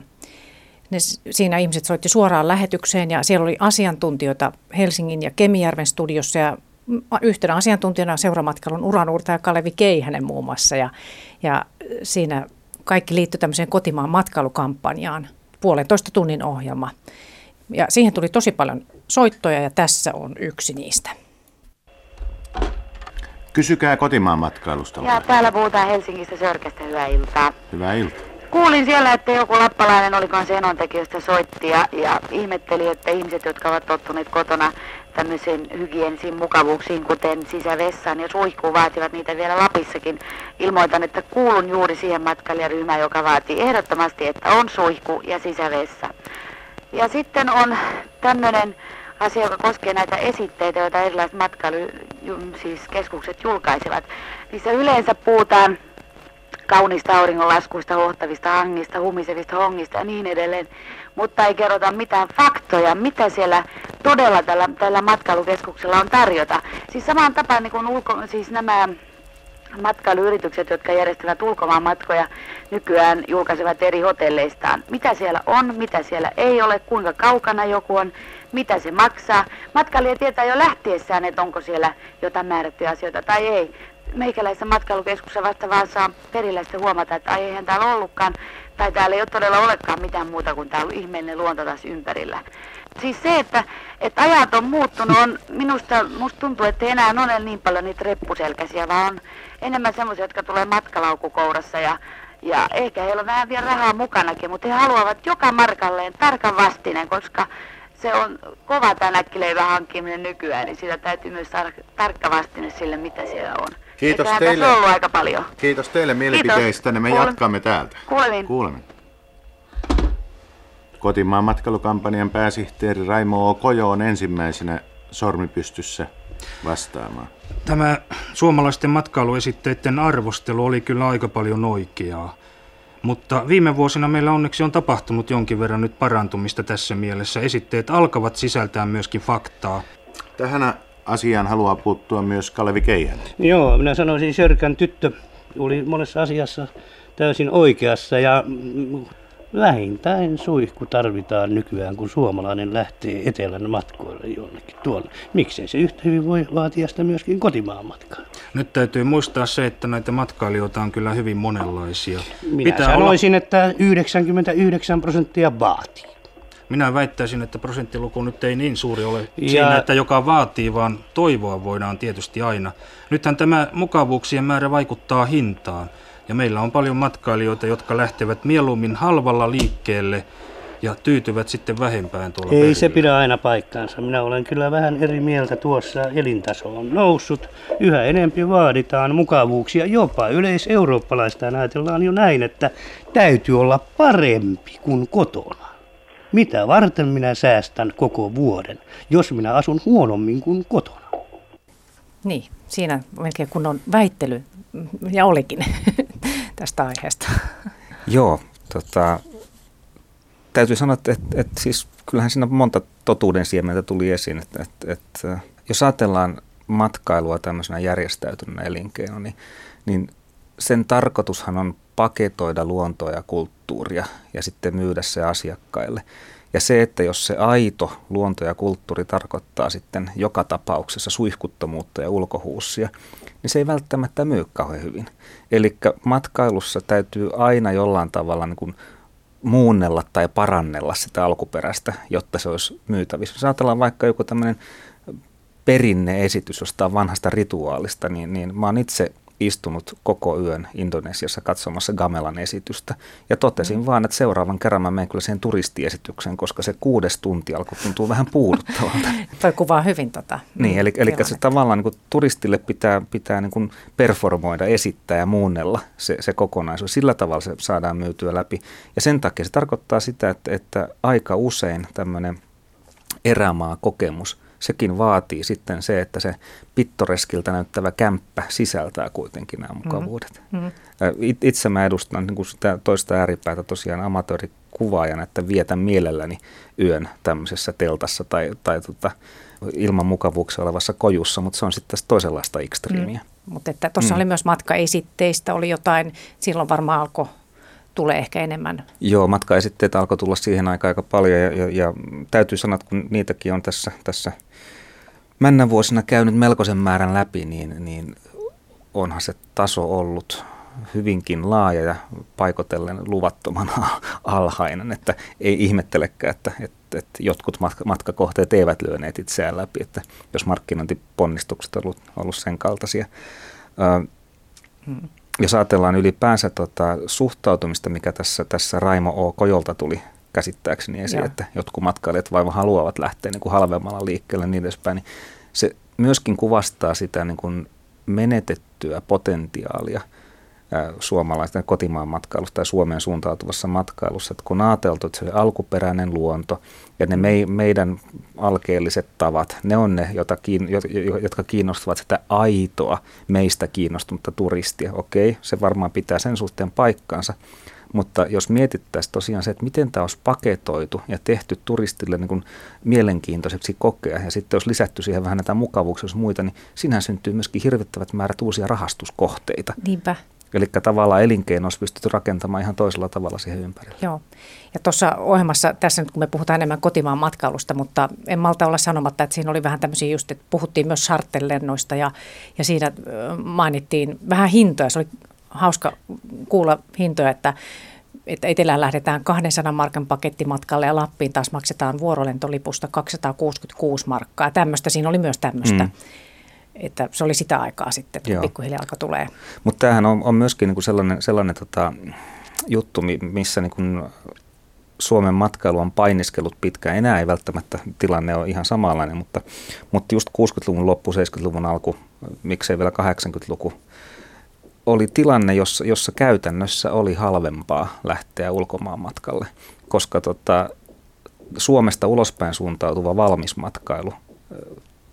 ne, siinä ihmiset soitti suoraan lähetykseen ja siellä oli asiantuntijoita Helsingin ja Kemijärven studiossa ja yhtenä asiantuntijana seuramatkailun uranuurtaja Kalevi Keihänen muun muassa ja, ja siinä kaikki liittyi tämmöiseen kotimaan matkailukampanjaan, puolentoista tunnin ohjelma. Ja siihen tuli tosi paljon soittoja ja tässä on yksi niistä. Kysykää kotimaan matkailusta. Ja täällä puhutaan Helsingistä Sörkästä. Hyvää iltaa. Hyvää iltaa. Kuulin siellä, että joku lappalainen oli kanssa enontekijöistä soitti ja, ja ihmetteli, että ihmiset, jotka ovat tottuneet kotona tämmöisiin hygienisiin mukavuuksiin, kuten sisävessaan ja suihkuun, vaativat niitä vielä Lapissakin. Ilmoitan, että kuulun juuri siihen matkailijaryhmään, joka vaatii ehdottomasti, että on suihku ja sisävessa. Ja sitten on tämmöinen asia, joka koskee näitä esitteitä, joita erilaiset matkailu, siis keskukset julkaisevat. Niissä yleensä puhutaan kauniista auringonlaskuista, hohtavista hangista, humisevista hongista ja niin edelleen, mutta ei kerrota mitään faktoja, mitä siellä todella tällä, tällä matkailukeskuksella on tarjota. Siis samaan tapaan niin kuin ulko, siis nämä matkailuyritykset, jotka järjestävät ulkomaan matkoja, nykyään julkaisevat eri hotelleistaan. Mitä siellä on, mitä siellä ei ole, kuinka kaukana joku on, mitä se maksaa. Matkailija tietää jo lähtiessään, että onko siellä jotain määrättyjä asioita tai ei meikäläisessä matkailukeskuksessa vasta vaan saa perilläistä huomata, että ai eihän täällä ollutkaan, tai täällä ei ole todella olekaan mitään muuta kuin täällä ihmeellinen luonto taas ympärillä. Siis se, että, että ajat on muuttunut, on minusta, musta tuntuu, että ei enää ole niin paljon niitä reppuselkäisiä, vaan on enemmän semmoisia, jotka tulee matkalaukukourassa ja, ja ehkä heillä on vähän vielä rahaa mukanakin, mutta he haluavat joka markalleen tarkan vastinen, koska se on kova tämä näkkileivän hankkiminen nykyään, niin sitä täytyy myös saada tarkka vastine sille, mitä siellä on. Kiitos Eiköhän teille. Tässä ollut aika paljon. Kiitos teille mielipiteistä. Me Kuule- jatkamme täältä. Kuulemiin. Kuulemme. Kotimaan matkailukampanjan pääsihteeri Raimo O. Kojo on ensimmäisenä sormipystyssä vastaamaan. Tämä suomalaisten matkailuesitteiden arvostelu oli kyllä aika paljon oikeaa. Mutta viime vuosina meillä onneksi on tapahtunut jonkin verran nyt parantumista tässä mielessä. Esitteet alkavat sisältää myöskin faktaa. Tähän asiaan haluaa puuttua myös Kalevi Keihänen. Joo, minä sanoisin Sörkän tyttö oli monessa asiassa täysin oikeassa ja vähintään suihku tarvitaan nykyään, kun suomalainen lähtee etelän matkoille jonnekin tuolle. Miksei se yhtä hyvin voi vaatia sitä myöskin kotimaan matkaa? Nyt täytyy muistaa se, että näitä matkailijoita on kyllä hyvin monenlaisia. Minä sanoisin, että 99 prosenttia vaatii. Minä väittäisin, että prosenttiluku nyt ei niin suuri ole Ja- siinä, että joka vaatii, vaan toivoa voidaan tietysti aina. Nythän tämä mukavuuksien määrä vaikuttaa hintaan. Ja meillä on paljon matkailijoita, jotka lähtevät mieluummin halvalla liikkeelle ja tyytyvät sitten vähempään tuolla Ei perillä. se pidä aina paikkaansa. Minä olen kyllä vähän eri mieltä tuossa. Elintaso on noussut. Yhä enempi vaaditaan mukavuuksia. Jopa yleiseurooppalaista ajatellaan jo näin, että täytyy olla parempi kuin kotona. Mitä varten minä säästän koko vuoden, jos minä asun huonommin kuin kotona? Niin, siinä melkein kunnon väittely, ja olikin tästä aiheesta. Joo, tota, täytyy sanoa, että, että, että siis kyllähän siinä monta totuuden siementä tuli esiin, että, että, että jos ajatellaan matkailua tämmöisenä järjestäytyneenä elinkeino, niin, niin sen tarkoitushan on paketoida luontoa ja kulttuuria ja sitten myydä se asiakkaille. Ja se, että jos se aito luonto ja kulttuuri tarkoittaa sitten joka tapauksessa suihkuttomuutta ja ulkohuussia, niin se ei välttämättä myy kauhean hyvin. Eli matkailussa täytyy aina jollain tavalla niin kuin muunnella tai parannella sitä alkuperäistä, jotta se olisi myytävissä. Jos ajatellaan vaikka joku tämmöinen perinneesitys jostain vanhasta rituaalista, niin, niin mä oon itse istunut koko yön Indonesiassa katsomassa Gamelan esitystä ja totesin mm. vaan, että seuraavan kerran mä menen kyllä sen turistiesityksen, koska se kuudes tunti alkoi tuntua vähän puuduttavalta. Toi kuvaa hyvin tota. Niin, eli, eli se tavallaan niin kuin turistille pitää, pitää niin kuin performoida, esittää ja muunnella se, se kokonaisuus. Sillä tavalla se saadaan myytyä läpi. Ja sen takia se tarkoittaa sitä, että, että aika usein tämmöinen erämaa kokemus – sekin vaatii sitten se, että se pittoreskiltä näyttävä kämppä sisältää kuitenkin nämä mukavuudet. Mm-hmm. Itse mä edustan niin kuin sitä toista ääripäätä tosiaan amatöörikuvaajana, että vietän mielelläni yön tämmöisessä teltassa tai, tai tota, ilman mukavuuksia olevassa kojussa, mutta se on sitten toisenlaista ekstriimiä. Mm. Mutta että tuossa mm. oli myös matkaesitteistä, oli jotain, silloin varmaan alkoi tulee ehkä enemmän. Joo, matkaesitteet alkoi tulla siihen aikaan aika paljon ja, ja, ja täytyy sanoa, että kun niitäkin on tässä, tässä männän vuosina käynyt melkoisen määrän läpi, niin, niin onhan se taso ollut hyvinkin laaja ja paikotellen luvattoman alhainen, että ei ihmettelekään, että, että, että jotkut matka, matkakohteet eivät lyöneet itseään läpi, että jos markkinointiponnistukset ovat ollut, ollut sen kaltaisia. Ö, hmm. Jos ajatellaan ylipäänsä tota, suhtautumista, mikä tässä, tässä Raimo O. Kojolta tuli käsittääkseni esiin, että jotkut matkailijat vain haluavat lähteä niin kuin halvemmalla liikkeelle niin edespäin, niin se myöskin kuvastaa sitä niin kuin menetettyä potentiaalia suomalaisten kotimaan matkailusta tai Suomeen suuntautuvassa matkailussa, että kun ajateltu, että se alkuperäinen luonto ja ne me, meidän alkeelliset tavat, ne on ne, jotka kiinnostavat sitä aitoa meistä kiinnostunutta turistia. Okei, se varmaan pitää sen suhteen paikkaansa, mutta jos mietittäisiin tosiaan se, että miten tämä olisi paketoitu ja tehty turistille niin kuin mielenkiintoiseksi kokea, ja sitten jos lisätty siihen vähän näitä mukavuuksia jos muita, niin sinähän syntyy myöskin hirvittävät määrät uusia rahastuskohteita. Niinpä. Eli tavallaan elinkeino olisi pystytty rakentamaan ihan toisella tavalla siihen ympärille. Joo. Ja tuossa ohjelmassa, tässä nyt kun me puhutaan enemmän kotimaan matkailusta, mutta en malta olla sanomatta, että siinä oli vähän tämmöisiä just, että puhuttiin myös sartellennoista ja, ja siinä mainittiin vähän hintoja. Se oli hauska kuulla hintoja, että, että etelään lähdetään 200 markan pakettimatkalle ja Lappiin taas maksetaan vuorolentolipusta 266 markkaa. Tämmöistä, siinä oli myös tämmöistä. Mm. Että se oli sitä aikaa sitten, kun pikkuhiljaa alkoi tulee. Mutta tämähän on, on myöskin niinku sellainen, sellainen tota, juttu, missä niinku Suomen matkailu on painiskellut pitkään. Enää ei välttämättä tilanne ole ihan samanlainen, mutta, mutta just 60-luvun loppu, 70-luvun alku, miksei vielä 80-luku, oli tilanne, jossa, jossa käytännössä oli halvempaa lähteä ulkomaan matkalle, koska tota, Suomesta ulospäin suuntautuva valmismatkailu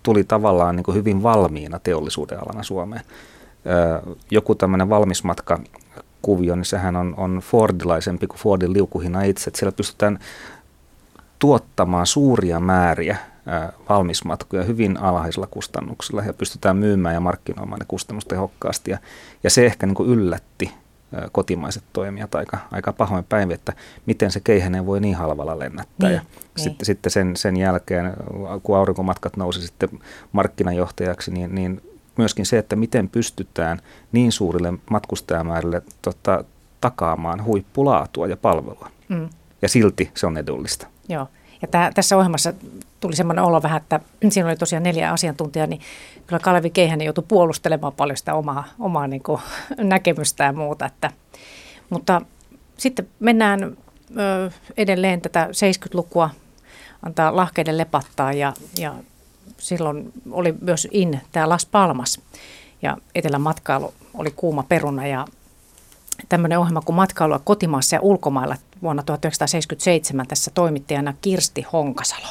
tuli tavallaan niin kuin hyvin valmiina teollisuuden alana Suomeen. Joku tämmöinen valmismatka kuvio, niin sehän on, on Fordilaisempi kuin Fordin liukuhina itse. Että siellä pystytään tuottamaan suuria määriä valmismatkoja hyvin alhaisilla kustannuksilla ja pystytään myymään ja markkinoimaan ne kustannustehokkaasti. Ja, ja se ehkä niin kuin yllätti kotimaiset toimijat aika, aika pahoin päivä, että miten se keihänen voi niin halvalla lennättää. Niin, ja niin. Sitten, sitten sen, sen jälkeen, kun aurinkomatkat nousi sitten markkinajohtajaksi, niin, niin myöskin se, että miten pystytään niin suurille matkustajamäärille tota, takaamaan huippulaatua ja palvelua. Mm. Ja silti se on edullista. Joo. Ja tää, tässä ohjelmassa tuli semmoinen olo vähän, että siinä oli tosiaan neljä asiantuntijaa, niin kyllä Kalevi Keihänen joutui puolustelemaan paljon sitä omaa, omaa niin kuin, näkemystä ja muuta. Että, mutta sitten mennään ö, edelleen tätä 70-lukua, antaa lahkeiden lepattaa ja, ja silloin oli myös in tämä Las Palmas ja etelän matkailu oli kuuma peruna ja tämmöinen ohjelma kuin matkailua kotimaassa ja ulkomailla vuonna 1977 tässä toimittajana Kirsti Honkasalo.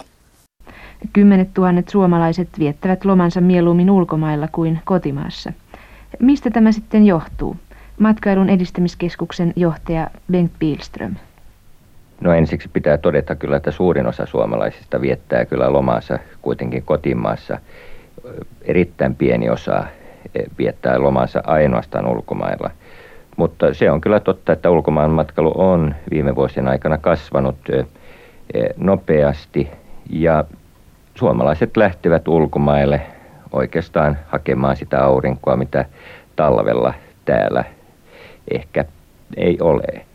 Kymmenet tuhannet suomalaiset viettävät lomansa mieluummin ulkomailla kuin kotimaassa. Mistä tämä sitten johtuu? Matkailun edistämiskeskuksen johtaja Bengt Bielström. No ensiksi pitää todeta kyllä, että suurin osa suomalaisista viettää kyllä lomaansa kuitenkin kotimaassa. Erittäin pieni osa viettää lomansa ainoastaan ulkomailla. Mutta se on kyllä totta, että ulkomaan matkailu on viime vuosien aikana kasvanut nopeasti ja suomalaiset lähtevät ulkomaille oikeastaan hakemaan sitä aurinkoa, mitä talvella täällä ehkä ei ole.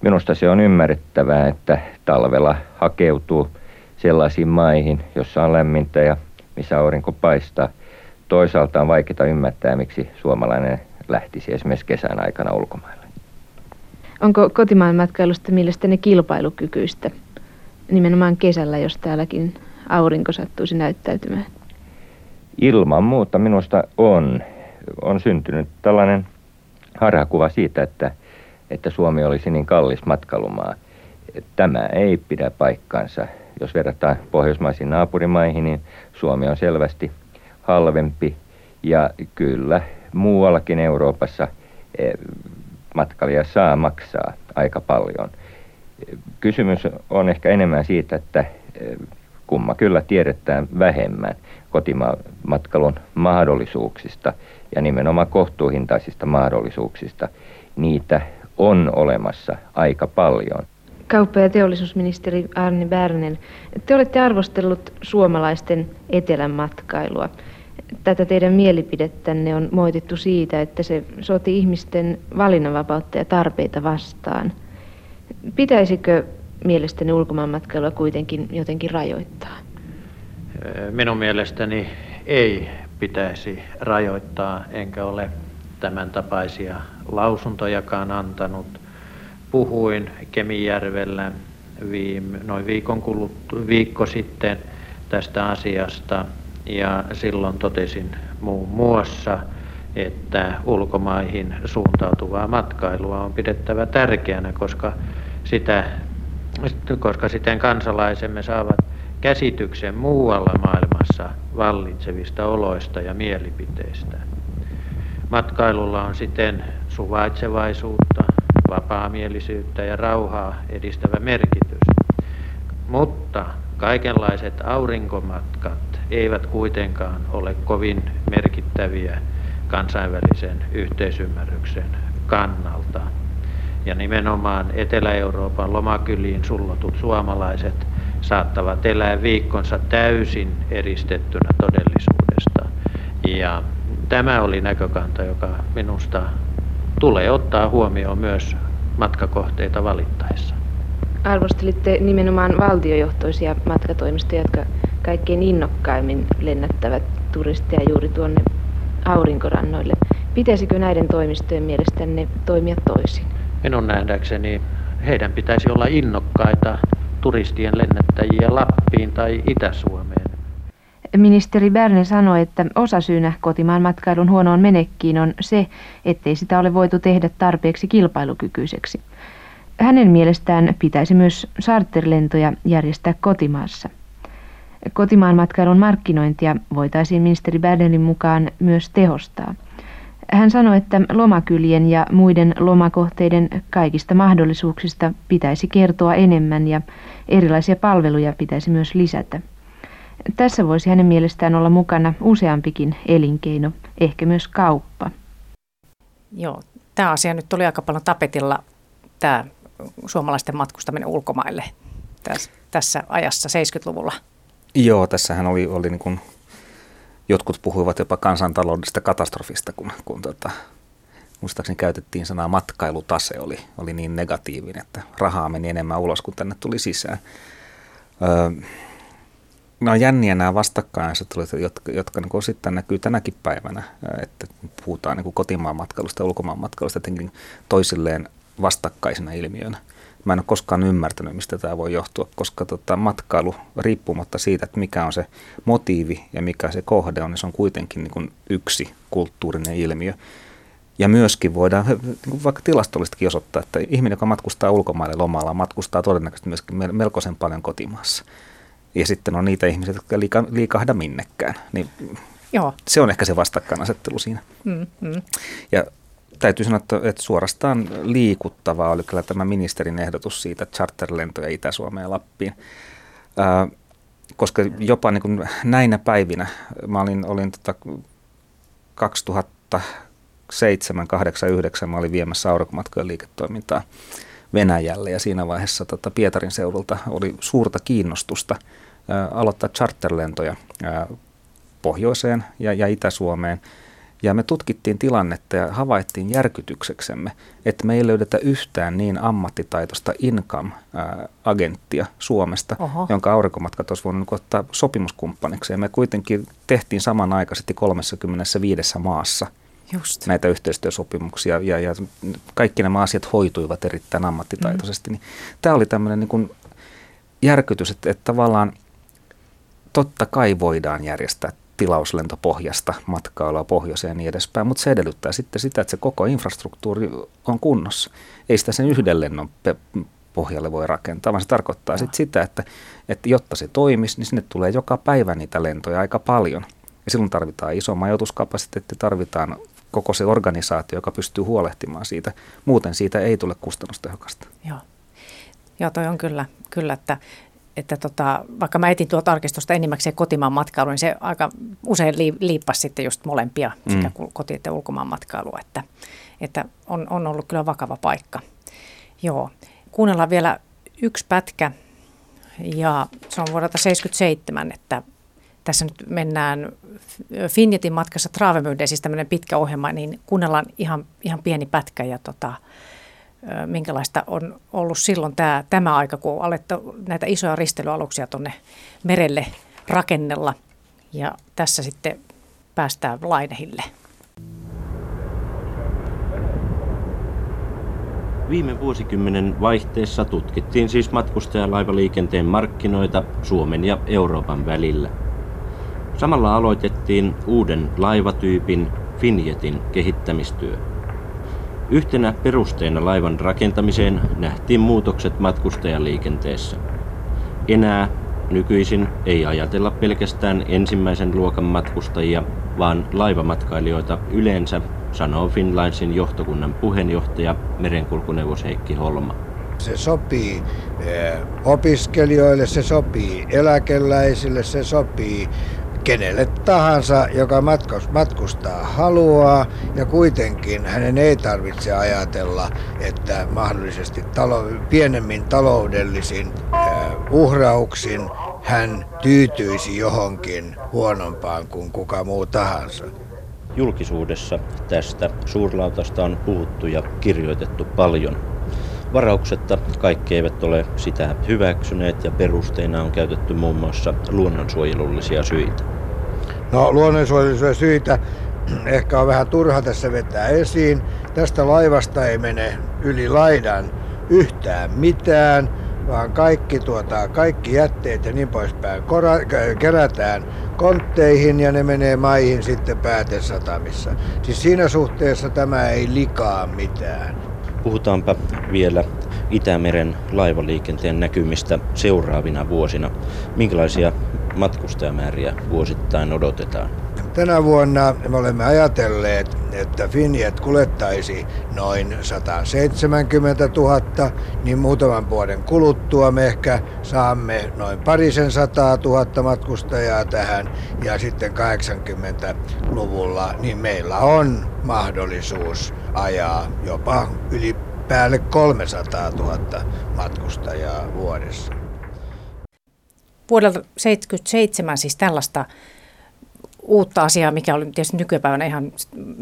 Minusta se on ymmärrettävää, että talvella hakeutuu sellaisiin maihin, jossa on lämmintä ja missä aurinko paistaa. Toisaalta on vaikeaa ymmärtää, miksi suomalainen lähtisi esimerkiksi kesän aikana ulkomaille. Onko kotimaan matkailusta mielestäni kilpailukykyistä nimenomaan kesällä, jos täälläkin aurinko sattuisi näyttäytymään? Ilman muuta minusta on. On syntynyt tällainen harhakuva siitä, että, että Suomi olisi niin kallis matkailumaa. Tämä ei pidä paikkansa. Jos verrataan pohjoismaisiin naapurimaihin, niin Suomi on selvästi halvempi ja kyllä muuallakin Euroopassa eh, matkailija saa maksaa aika paljon. Kysymys on ehkä enemmän siitä, että eh, kumma kyllä tiedetään vähemmän kotimatkailun mahdollisuuksista ja nimenomaan kohtuuhintaisista mahdollisuuksista. Niitä on olemassa aika paljon. Kauppa- ja teollisuusministeri Arni Bärnen, te olette arvostellut suomalaisten etelän matkailua. Tätä teidän mielipidettänne on moitittu siitä, että se soti ihmisten valinnanvapautta ja tarpeita vastaan. Pitäisikö mielestäni ulkomaanmatkailua kuitenkin jotenkin rajoittaa? Minun mielestäni ei pitäisi rajoittaa, enkä ole tämän tapaisia lausuntojakaan antanut. Puhuin Kemijärvellä viime, noin viikon kuluttu, viikko sitten tästä asiasta ja silloin totesin muun muassa, että ulkomaihin suuntautuvaa matkailua on pidettävä tärkeänä, koska, sitä, koska siten kansalaisemme saavat käsityksen muualla maailmassa vallitsevista oloista ja mielipiteistä. Matkailulla on siten suvaitsevaisuutta, vapaamielisyyttä ja rauhaa edistävä merkitys. Mutta kaikenlaiset aurinkomatkat eivät kuitenkaan ole kovin merkittäviä kansainvälisen yhteisymmärryksen kannalta. Ja nimenomaan Etelä-Euroopan lomakyliin sullotut suomalaiset saattavat elää viikkonsa täysin eristettynä todellisuudesta. Ja tämä oli näkökanta, joka minusta tulee ottaa huomioon myös matkakohteita valittaessa. Arvostelitte nimenomaan valtiojohtoisia matkatoimistoja, jotka kaikkein innokkaimmin lennättävät turisteja juuri tuonne aurinkorannoille. Pitäisikö näiden toimistojen mielestänne toimia toisin? Minun nähdäkseni heidän pitäisi olla innokkaita turistien lennättäjiä Lappiin tai Itä-Suomeen. Ministeri Berne sanoi, että osasyynä kotimaan matkailun huonoon menekkiin on se, ettei sitä ole voitu tehdä tarpeeksi kilpailukykyiseksi. Hänen mielestään pitäisi myös charterlentoja järjestää kotimaassa. Kotimaan matkailun markkinointia voitaisiin ministeri Bärdelin mukaan myös tehostaa. Hän sanoi, että lomakylien ja muiden lomakohteiden kaikista mahdollisuuksista pitäisi kertoa enemmän ja erilaisia palveluja pitäisi myös lisätä. Tässä voisi hänen mielestään olla mukana useampikin elinkeino, ehkä myös kauppa. Joo, tämä asia nyt tuli aika paljon tapetilla, tämä suomalaisten matkustaminen ulkomaille tässä, tässä ajassa 70-luvulla. Joo, tässähän oli, oli niin kuin, jotkut puhuivat jopa kansantaloudellisesta katastrofista, kun, kun tota, muistaakseni käytettiin sanaa matkailutase, oli, oli niin negatiivinen, että rahaa meni enemmän ulos kuin tänne tuli sisään. Öö, on jänniä nämä vastakkainasettelut, jotka, jotka niin osittain näkyy tänäkin päivänä, että puhutaan niin kotimaan matkailusta ja ulkomaan matkailusta jotenkin toisilleen vastakkaisena ilmiönä. Mä en ole koskaan ymmärtänyt, mistä tämä voi johtua, koska tota, matkailu, riippumatta siitä, että mikä on se motiivi ja mikä se kohde on, niin se on kuitenkin niin kuin yksi kulttuurinen ilmiö. Ja myöskin voidaan niin vaikka tilastollistakin osoittaa, että ihminen, joka matkustaa ulkomaille lomalla, matkustaa todennäköisesti myöskin melkoisen paljon kotimaassa. Ja sitten on niitä ihmisiä, jotka liika, liikahda minnekään. Niin Joo. Se on ehkä se vastakkainasettelu siinä. Mm, mm. Ja täytyy sanoa, että suorastaan liikuttavaa oli kyllä tämä ministerin ehdotus siitä charterlentoja Itä-Suomeen ja Lappiin. Ää, koska jopa niin kuin näinä päivinä, mä olin, olin tota 2007, 8, 9, mä olin viemässä aurinkomatkojen liiketoimintaa Venäjälle ja siinä vaiheessa tota Pietarin seudulta oli suurta kiinnostusta ää, aloittaa charterlentoja ää, pohjoiseen ja, ja Itä-Suomeen – ja me tutkittiin tilannetta ja havaittiin järkytykseksemme, että me ei löydetä yhtään niin ammattitaitoista income-agenttia Suomesta, Oho. jonka aurinkomatkat olisi voinut ottaa sopimuskumppaniksi. Ja me kuitenkin tehtiin samanaikaisesti 35 maassa Just. näitä yhteistyösopimuksia ja, ja kaikki nämä asiat hoituivat erittäin ammattitaitoisesti. Mm. Niin tämä oli tämmöinen niin kuin järkytys, että, että tavallaan totta kai voidaan järjestää tilauslentopohjasta matkailua pohjoiseen ja niin edespäin, mutta se edellyttää sitten sitä, että se koko infrastruktuuri on kunnossa. Ei sitä sen yhden lennon pohjalle voi rakentaa, vaan se tarkoittaa sitten sitä, että, että jotta se toimisi, niin sinne tulee joka päivä niitä lentoja aika paljon. Ja silloin tarvitaan iso majoituskapasiteetti, tarvitaan koko se organisaatio, joka pystyy huolehtimaan siitä. Muuten siitä ei tule kustannustehokasta. Joo. Joo, toi on kyllä, kyllä että että tota, vaikka mä etin tuolta arkistosta enimmäkseen kotimaan matkailu, niin se aika usein liippasi sitten just molempia, mm. sekä koti- että ulkomaan matkailua, että, että on, on ollut kyllä vakava paikka. Joo. Kuunnellaan vielä yksi pätkä, ja se on vuodelta 77, että tässä nyt mennään Finjetin matkassa Travemyydeen, siis tämmöinen pitkä ohjelma, niin kuunnellaan ihan, ihan pieni pätkä ja tota, minkälaista on ollut silloin tämä, tämä aika, kun on alettu näitä isoja ristelyaluksia tuonne merelle rakennella. Ja tässä sitten päästään lainehille. Viime vuosikymmenen vaihteessa tutkittiin siis matkustajalaivaliikenteen markkinoita Suomen ja Euroopan välillä. Samalla aloitettiin uuden laivatyypin Finjetin kehittämistyö. Yhtenä perusteena laivan rakentamiseen nähtiin muutokset matkustajaliikenteessä. Enää nykyisin ei ajatella pelkästään ensimmäisen luokan matkustajia, vaan laivamatkailijoita yleensä, sanoo Finlinesin johtokunnan puheenjohtaja merenkulkuneuvos Heikki Holma. Se sopii eh, opiskelijoille, se sopii eläkeläisille, se sopii kenelle tahansa, joka matkustaa haluaa ja kuitenkin hänen ei tarvitse ajatella, että mahdollisesti talo, pienemmin taloudellisin uh, uhrauksin hän tyytyisi johonkin huonompaan kuin kuka muu tahansa. Julkisuudessa tästä suurlautasta on puhuttu ja kirjoitettu paljon. Varauksetta kaikki eivät ole sitä hyväksyneet ja perusteina on käytetty muun muassa luonnonsuojelullisia syitä. No luonnonsuojelullisia syitä ehkä on vähän turha tässä vetää esiin. Tästä laivasta ei mene yli laidan yhtään mitään, vaan kaikki, tuota, kaikki jätteet ja niin poispäin kora, kerätään kontteihin ja ne menee maihin sitten päätesatamissa. Siis siinä suhteessa tämä ei likaa mitään. Puhutaanpa vielä Itämeren laivaliikenteen näkymistä seuraavina vuosina. Minkälaisia matkustajamääriä vuosittain odotetaan? Tänä vuonna me olemme ajatelleet, että Finjet kuljettaisi noin 170 000, niin muutaman vuoden kuluttua me ehkä saamme noin parisen sataa tuhatta matkustajaa tähän ja sitten 80-luvulla niin meillä on mahdollisuus ajaa jopa yli päälle 300 000 matkustajaa vuodessa. Vuodelta 1977 siis tällaista uutta asiaa, mikä oli tietysti nykypäivänä ihan,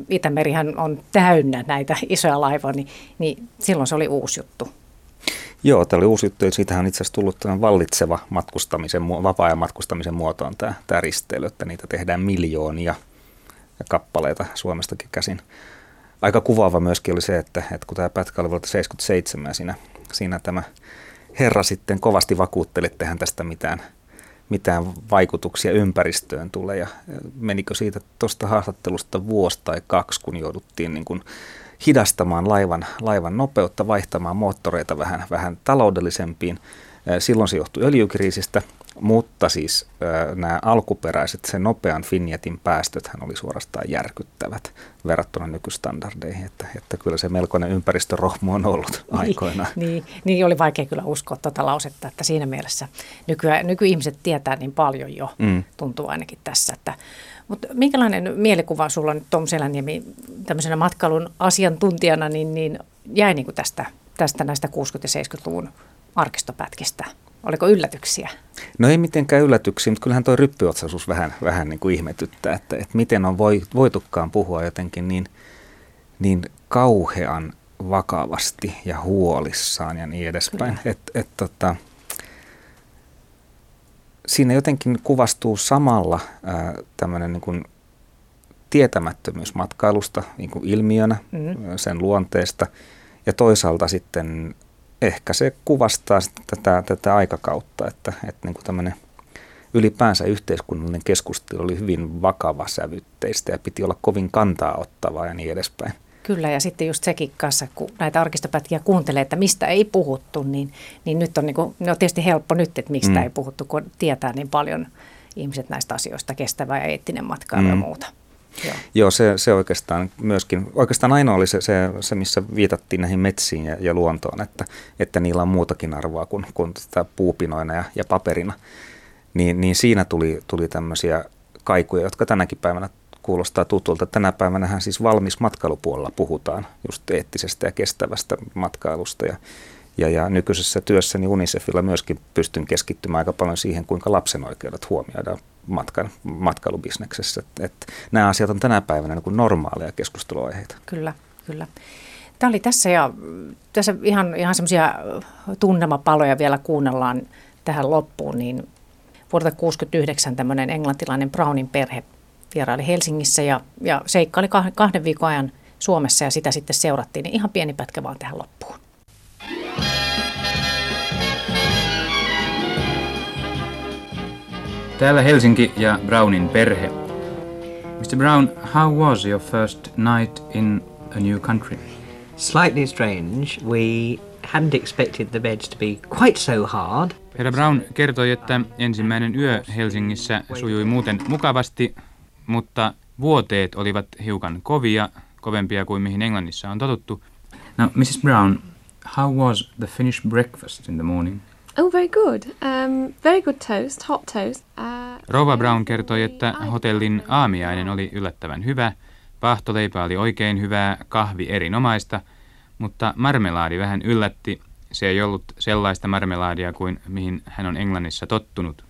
Itämerihän on täynnä näitä isoja laivoja, niin, niin silloin se oli uusi juttu. Joo, tämä oli uusi juttu. Siitähän on itse asiassa tullut vallitseva matkustamisen, vapaa-ajan matkustamisen muoto on tämä, tämä risteily, että niitä tehdään miljoonia kappaleita Suomestakin käsin. Aika kuvaava myöskin oli se, että, että kun tämä pätkä oli vuodelta 77 siinä, siinä tämä herra sitten kovasti vakuutteli, että hän tästä mitään, mitään vaikutuksia ympäristöön tulee. Ja menikö siitä tuosta haastattelusta vuosi tai kaksi, kun jouduttiin niin kuin hidastamaan laivan, laivan nopeutta, vaihtamaan moottoreita vähän, vähän taloudellisempiin. Silloin se johtui öljykriisistä, mutta siis nämä alkuperäiset, sen nopean Finjetin päästöt hän oli suorastaan järkyttävät verrattuna nykystandardeihin, että, että kyllä se melkoinen ympäristörohmu on ollut niin, aikoinaan. Niin, niin, oli vaikea kyllä uskoa tuota lausetta, että siinä mielessä nykyään, nykyihmiset tietää niin paljon jo, mm. tuntuu ainakin tässä, että mutta minkälainen mielikuva sulla nyt Tom Seläniemi tämmöisenä matkailun asiantuntijana niin, niin jäi niin kuin tästä, tästä näistä 60- ja 70-luvun arkistopätkistä? Oliko yllätyksiä? No ei mitenkään yllätyksiä, mutta kyllähän tuo ryppyotsaisuus vähän, vähän niin kuin ihmetyttää, että, että miten on voi, voitukaan puhua jotenkin niin, niin kauhean vakavasti ja huolissaan ja niin edespäin. Et, et, tota, siinä jotenkin kuvastuu samalla tämmöinen niin kuin tietämättömyys matkailusta niin kuin ilmiönä, mm. sen luonteesta ja toisaalta sitten ehkä se kuvastaa tätä, tätä aikakautta, että, että niin kuin tämmöinen ylipäänsä yhteiskunnallinen keskustelu oli hyvin vakava sävytteistä ja piti olla kovin kantaa ottavaa ja niin edespäin. Kyllä, ja sitten just sekin kanssa, kun näitä arkistopätkiä kuuntelee, että mistä ei puhuttu, niin, niin nyt on, niin kuin, no tietysti helppo nyt, että mistä mm. ei puhuttu, kun tietää niin paljon ihmiset näistä asioista, kestävä ja eettinen matkailu mm. ja muuta. Joo, Joo se, se oikeastaan myöskin, oikeastaan ainoa oli se, se, se missä viitattiin näihin metsiin ja, ja luontoon, että, että niillä on muutakin arvoa kuin, kuin tätä puupinoina ja, ja paperina. Niin, niin siinä tuli, tuli tämmöisiä kaikuja, jotka tänäkin päivänä kuulostaa tutulta. Tänä päivänä siis valmis matkailupuolella puhutaan just eettisestä ja kestävästä matkailusta ja, ja, ja nykyisessä työssäni Unicefilla myöskin pystyn keskittymään aika paljon siihen, kuinka lapsen oikeudet huomioidaan matkan, matkailubisneksessä. Et, et, nämä asiat on tänä päivänä niin kuin normaaleja keskusteluaiheita. Kyllä, kyllä. Tämä oli tässä ja tässä ihan, ihan semmoisia tunnelmapaloja vielä kuunnellaan tähän loppuun, niin vuodelta 1969 tämmöinen englantilainen Brownin perhe vieraili Helsingissä ja, ja seikkaili kahden viikon ajan Suomessa ja sitä sitten seurattiin. Niin ihan pieni pätkä vaan tähän loppuun. Täällä Helsinki ja Brownin perhe. Mr. Brown, how was your first night in a new country? Slightly strange. We hadn't expected the beds to be quite so hard. Herra Brown kertoi, että ensimmäinen yö Helsingissä sujui muuten mukavasti, mutta vuoteet olivat hiukan kovia, kovempia kuin mihin Englannissa on totuttu. Now, Mrs. Brown, how was the Finnish breakfast in the morning? Oh, very good. Um, very good toast, hot toast. Uh, Rova Brown kertoi, että hotellin aamiainen oli yllättävän hyvä, pahtoleipä oli oikein hyvää, kahvi erinomaista, mutta marmelaadi vähän yllätti. Se ei ollut sellaista marmelaadia kuin mihin hän on Englannissa tottunut.